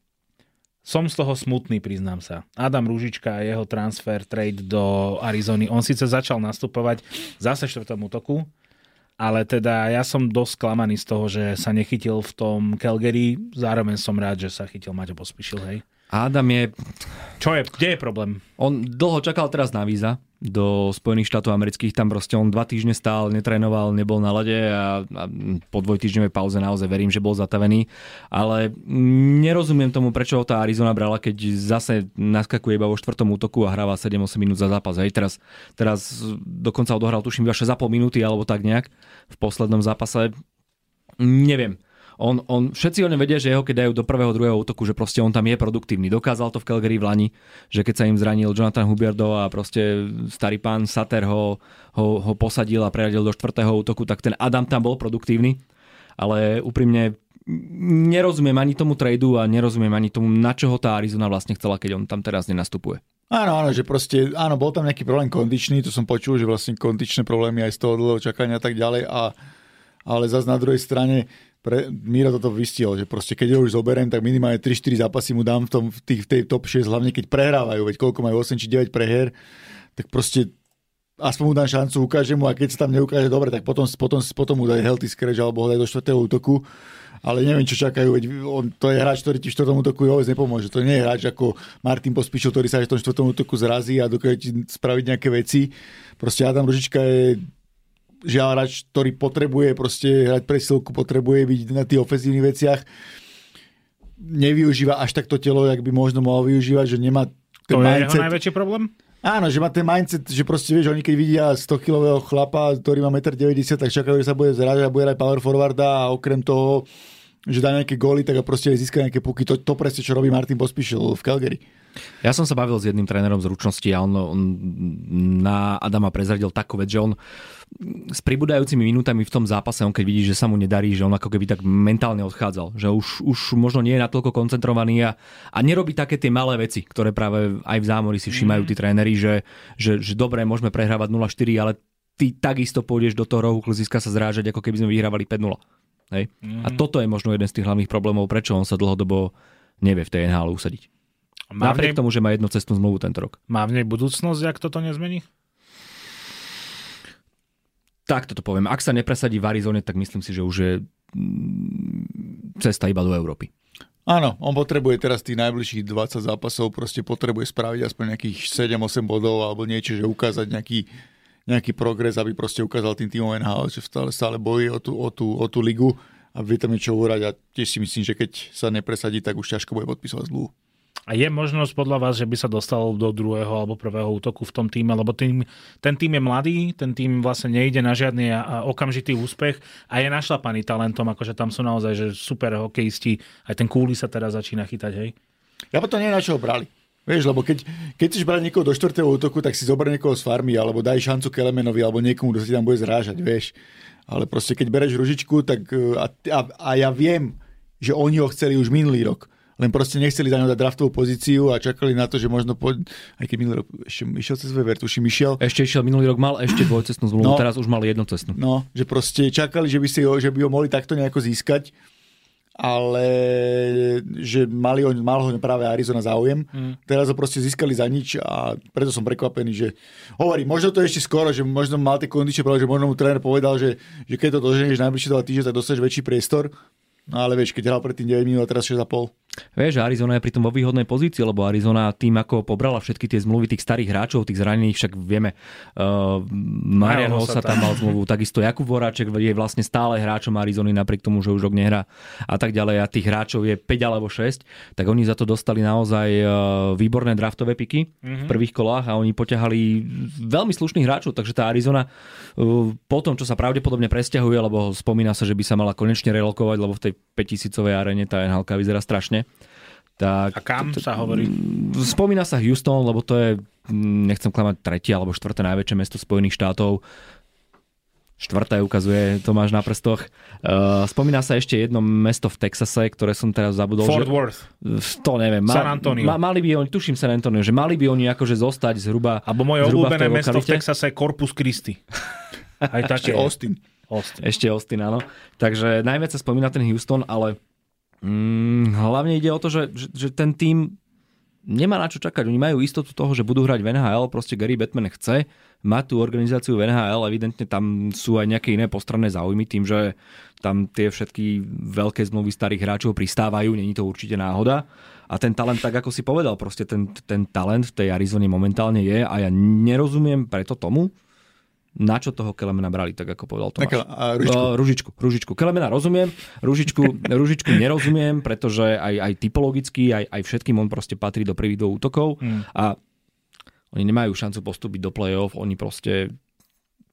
Som z toho smutný, priznám sa. Adam Rúžička a jeho transfer, trade do Arizony. On síce začal nastupovať zase štvrtom útoku, ale teda ja som dosť sklamaný z toho, že sa nechytil v tom Calgary. Zároveň som rád, že sa chytil Maťo Pospišil, hej. Adam je... Čo je? Kde je problém? On dlho čakal teraz na víza do Spojených štátov amerických. Tam proste on dva týždne stál, netrénoval, nebol na lade a, a po dvojtýždňovej pauze naozaj verím, že bol zatavený. Ale nerozumiem tomu, prečo ho tá Arizona brala, keď zase naskakuje iba vo štvrtom útoku a hráva 7-8 minút za zápas. Hej, teraz, teraz dokonca odohral tuším iba 6,5 minúty alebo tak nejak v poslednom zápase. Neviem On, on, všetci o ňom vedia, že jeho keď dajú do prvého, druhého útoku, že proste on tam je produktívny. Dokázal to v Calgary v Lani, že keď sa im zranil Jonathan Huberdo a proste starý pán Sater ho, ho, ho posadil a preradil do štvrtého útoku, tak ten Adam tam bol produktívny. Ale úprimne nerozumiem ani tomu tradu a nerozumiem ani tomu, na čo ho tá Arizona vlastne chcela, keď on tam teraz nenastupuje. Áno, áno, že proste, áno, bol tam nejaký problém kondičný, to som počul, že vlastne kondičné problémy aj z toho dlhého čakania a tak ďalej, a, ale zase na druhej strane pre, Miro toto vystihol, že proste keď ho už zoberiem, tak minimálne 3-4 zápasy mu dám v, tom, v, tých, v tej top 6, hlavne keď prehrávajú, veď koľko majú 8 či 9 preher, tak proste aspoň mu dám šancu, ukážem mu a keď sa tam neukáže dobre, tak potom, potom, potom mu daj healthy scratch alebo ho daj do 4. útoku. Ale neviem, čo čakajú, veď on, to je hráč, ktorý ti v 4. útoku vôbec nepomôže. To nie je hráč ako Martin Pospíšil, ktorý sa aj v tom 4. útoku zrazí a dokáže ti spraviť nejaké veci. Proste Adam Ružička je žiaľ hráč, ktorý potrebuje proste hrať presilku, potrebuje byť na tých ofenzívnych veciach. Nevyužíva až takto telo, jak by možno mohol využívať, že nemá ten to mindset. je jeho najväčší problém? Áno, že má ten mindset, že proste vieš, oni keď vidia 100-kilového chlapa, ktorý má 1,90 m, tak čakajú, že sa bude zrážať a bude aj power forwarda a okrem toho, že dá nejaké góly, tak a proste získa nejaké puky. To, to presne, čo robí Martin Pospíšil v Calgary. Ja som sa bavil s jedným trénerom zručnosti a on, on na Adama prezradil takú vec, že on s pribúdajúcimi minútami v tom zápase, on keď vidí, že sa mu nedarí, že on ako keby tak mentálne odchádzal, že už, už možno nie je natoľko koncentrovaný a, a nerobí také tie malé veci, ktoré práve aj v zámori si všímajú tí tréneri, že, že, že dobre, môžeme prehrávať 0-4, ale ty takisto pôjdeš do toho rohu kliziska sa zrážať, ako keby sme vyhrávali 5-0. Hej? Mm-hmm. A toto je možno jeden z tých hlavných problémov, prečo on sa dlhodobo nevie v tej NHL usadiť. Má Napriek nej... tomu, že má jednu cestnú zmluvu tento rok. Má v nej budúcnosť, ak toto nezmení? Tak toto poviem. Ak sa nepresadí v Arizone, tak myslím si, že už je mm, cesta iba do Európy. Áno, on potrebuje teraz tých najbližších 20 zápasov, proste potrebuje spraviť aspoň nejakých 7-8 bodov alebo niečo, že ukázať nejaký, nejaký progres, aby proste ukázal tým týmom NHL, že stále, stále bojí o tú, o, tú, o tú ligu a vie tam niečo urať a tiež si myslím, že keď sa nepresadí, tak už ťažko bude podpisovať zmluvu. A je možnosť podľa vás, že by sa dostal do druhého alebo prvého útoku v tom týme, lebo tým, ten tým je mladý, ten tým vlastne nejde na žiadny okamžitý úspech a je našlapaný talentom, akože tam sú naozaj že super hokejisti, aj ten kúli sa teraz začína chytať, hej? Ja potom nie na čo ho brali. Vieš, lebo keď, keď chceš brať niekoho do štvrtého útoku, tak si zober niekoho z farmy, alebo daj šancu Kelemenovi, alebo niekomu, kto si tam bude zrážať, vieš. Ale proste keď bereš ružičku, tak a, a, a ja viem, že oni ho chceli už minulý rok len proste nechceli za ňou dať draftovú pozíciu a čakali na to, že možno po... aj keď minulý rok ešte išiel cez Weber, tuším, išiel. Ešte išiel, minulý rok mal ešte dvojcestnú zmluvu, no, teraz už mal jednocestnú. No, že proste čakali, že by, si ho, že by ho mohli takto nejako získať, ale že mali ho, mal ho práve Arizona záujem. Mm. Teraz ho proste získali za nič a preto som prekvapený, že hovorí, možno to ešte skoro, že možno mal tie kondičné že možno mu tréner povedal, že, že keď to doženieš najbližšie dva týždne, tak dostaneš väčší priestor. No ale vieš, keď hral predtým 9 minút a teraz 6,5. Vieš, Arizona je pritom vo výhodnej pozícii, lebo Arizona tým, ako pobrala všetky tie zmluvy tých starých hráčov, tých zranených, však vieme, uh, Marian sa tam mal zmluvu, takisto Jakub Voráček je vlastne stále hráčom Arizony, napriek tomu, že už rok nehrá a tak ďalej a tých hráčov je 5 alebo 6, tak oni za to dostali naozaj uh, výborné draftové piky mm-hmm. v mhm. prvých kolách a oni poťahali veľmi slušných hráčov, takže tá Arizona uh, po tom, čo sa pravdepodobne presťahuje, lebo spomína sa, že by sa mala konečne relokovať, lebo v tej 5000 arene tá NHL vyzerá strašne tak, a kam sa hovorí? Spomína sa Houston, lebo to je, nechcem klamať, tretie alebo štvrté najväčšie mesto Spojených štátov. Štvrté ukazuje Tomáš na prstoch. Uh, spomína sa ešte jedno mesto v Texase, ktoré som teraz zabudol. Fort že, Worth. To neviem. Ma, San Antonio. Ma, mali by oni, tuším San Antonio, že mali by oni akože zostať zhruba Alebo moje obľúbené v mesto v Texase je Corpus Christi. Aj také. Ešte Austin. Austin. Ešte Austin, áno. Takže najviac sa spomína ten Houston, ale Mm, hlavne ide o to, že, že, že ten tým nemá na čo čakať. Oni majú istotu toho, že budú hrať v NHL. Proste Gary Batman chce mať tú organizáciu v NHL. Evidentne tam sú aj nejaké iné postranné záujmy tým, že tam tie všetky veľké zmluvy starých hráčov pristávajú. Není to určite náhoda. A ten talent, tak ako si povedal, proste ten, ten talent v tej Arizone momentálne je a ja nerozumiem preto tomu, na čo toho Kelemena brali, tak ako povedal Tomáš. a ružičku. Uh, ružičku. Ružičku. Kelemena rozumiem, ružičku, ružičku nerozumiem, pretože aj, aj typologicky, aj, aj všetkým on proste patrí do prvých dvoch útokov mm. a oni nemajú šancu postúpiť do play-off, oni proste...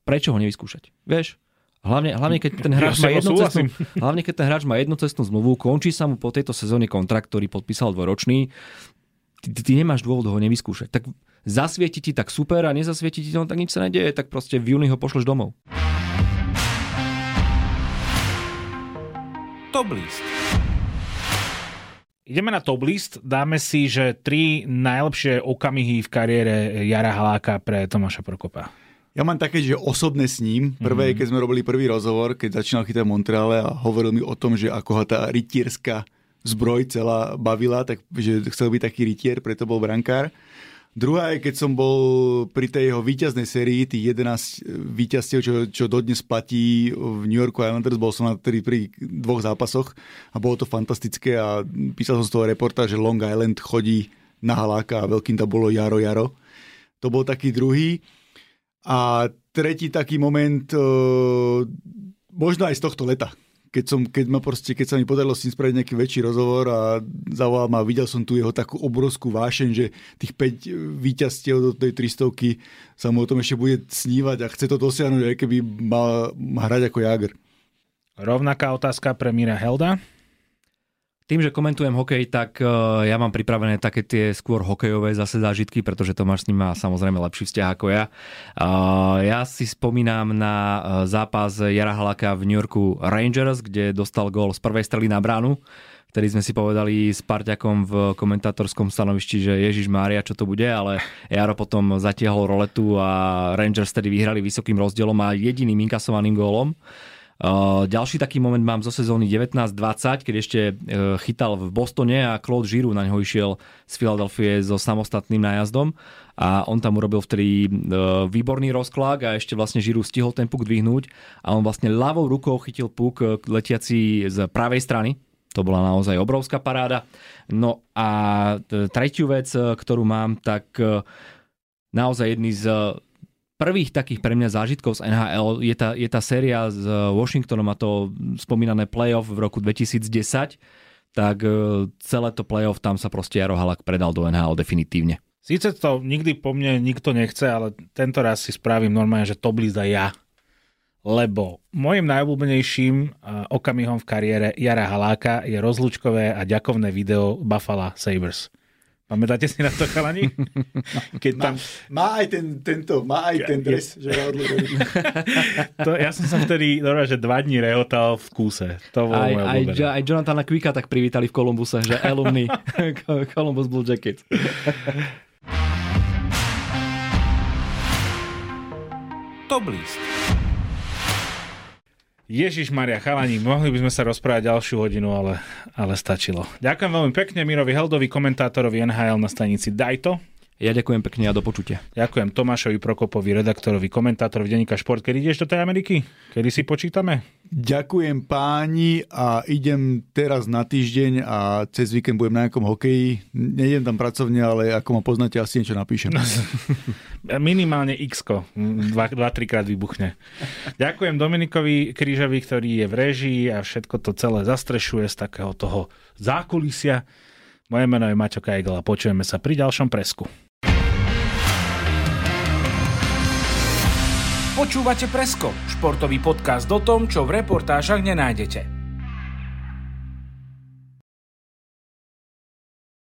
Prečo ho nevyskúšať? Vieš? Hlavne, hlavne, keď ten hráč Ja má jednocestnú, hlavne keď ten hráč má jednocestnú zmluvu, končí sa mu po tejto sezóne kontrakt, ktorý podpísal dvoročný, ty, ty, ty nemáš dôvod ho nevyskúšať. Tak zasvieti ti tak super a nezasvieti ti to, tak nič sa nedieje, tak proste v júni ho pošleš domov. Top list. Ideme na top list, dáme si, že tri najlepšie okamihy v kariére Jara Haláka pre Tomáša Prokopa. Ja mám také, že osobné s ním. Prvé, mm. keď sme robili prvý rozhovor, keď začínal chytať v Montreale a hovoril mi o tom, že ako ho tá rytierská zbroj celá bavila, tak že chcel byť taký rytier, preto bol brankár. Druhá je, keď som bol pri tej jeho víťaznej sérii, tých 11 víťazstiev, čo, čo dodnes platí v New Yorku Islanders, bol som na tedy pri dvoch zápasoch a bolo to fantastické a písal som z toho reporta, že Long Island chodí na Haláka a veľkým tam bolo Jaro Jaro. To bol taký druhý. A tretí taký moment, e, možno aj z tohto leta, keď, som, keď, ma proste, keď sa mi podarilo s ním spraviť nejaký väčší rozhovor a zavolal ma videl som tu jeho takú obrovskú vášeň, že tých 5 víťazstiev do tej 300 sa mu o tom ešte bude snívať a chce to dosiahnuť, aj keby mal hrať ako Jager. Rovnaká otázka pre Mira Helda. Tým, že komentujem hokej, tak uh, ja mám pripravené také tie skôr hokejové zase zážitky, pretože Tomáš s ním má samozrejme lepší vzťah ako ja. Ja si spomínam na uh, zápas Jara Halaka v New Yorku Rangers, kde dostal gól z prvej strely na bránu vtedy sme si povedali s Parťakom v komentátorskom stanovišti, že Ježiš Mária, čo to bude, ale Jaro potom zatiahol roletu a Rangers tedy vyhrali vysokým rozdielom a jediným inkasovaným gólom. Ďalší taký moment mám zo sezóny 19-20, keď ešte uh, chytal v Bostone a Claude Giroux na ňo išiel z Filadelfie so samostatným nájazdom a on tam urobil vtedy uh, výborný rozklák a ešte vlastne Giroux stihol ten puk dvihnúť a on vlastne ľavou rukou chytil puk uh, letiaci z pravej strany, to bola naozaj obrovská paráda. No a tretiu vec, ktorú mám, tak naozaj jedný z prvých takých pre mňa zážitkov z NHL je tá, je tá séria s Washingtonom a to spomínané playoff v roku 2010, tak uh, celé to playoff tam sa proste Jaro Halak predal do NHL definitívne. Síce to nikdy po mne nikto nechce, ale tento raz si spravím normálne, že list aj ja. Lebo môjim najobľúbenejším uh, okamihom v kariére Jara Haláka je rozlúčkové a ďakovné video Buffalo Sabres. Pamätáte si na to, chalani? Keď tam... Má aj ten, tento, má aj ten dres, že. To, ja som sa vtedy, dobré, že dva dní rehotal v kúse. To bolo Aj, aj, aj Jonathana Quicka tak privítali v Columbuse, že alumni Columbus Blue Jackets. Top list. Ježiš Maria, chalani, mohli by sme sa rozprávať ďalšiu hodinu, ale, ale stačilo. Ďakujem veľmi pekne Mirovi Heldovi, komentátorovi NHL na stanici Dajto. Ja ďakujem pekne a do počutia. Ďakujem Tomášovi Prokopovi, redaktorovi, komentátorovi denníka Šport. Kedy ideš do tej Ameriky? Kedy si počítame? Ďakujem páni a idem teraz na týždeň a cez víkend budem na nejakom hokeji. Nejdem tam pracovne, ale ako ma poznáte, asi niečo napíšem. Minimálne x dva, dva, trikrát vybuchne. Ďakujem Dominikovi Krížovi, ktorý je v režii a všetko to celé zastrešuje z takého toho zákulisia. Moje meno je Maťo Kajgl a počujeme sa pri ďalšom presku. Počúvate Presko, športový podcast o tom, čo v reportážach nenájdete.